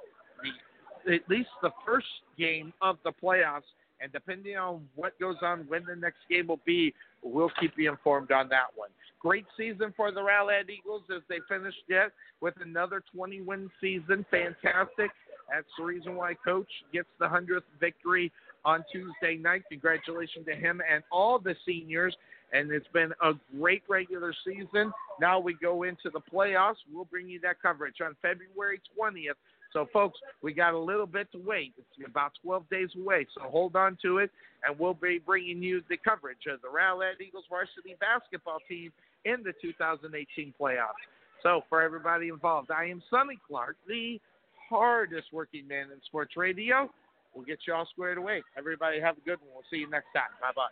Speaker 5: the at least the first game of the playoffs. And depending on what goes on, when the next game will be, we'll keep you informed on that one. Great season for the Rowlett Eagles as they finished yet with another 20 win season. Fantastic. That's the reason why Coach gets the 100th victory on Tuesday night. Congratulations to him and all the seniors. And it's been a great regular season. Now we go into the playoffs. We'll bring you that coverage on February 20th. So, folks, we got a little bit to wait. It's about 12 days away. So hold on to it, and we'll be bringing you the coverage of the Rowlett Eagles varsity basketball team in the 2018 playoffs. So, for everybody involved, I am Sonny Clark, the hardest working man in sports radio. We'll get you all squared away. Everybody have a good one. We'll see you next time. Bye bye.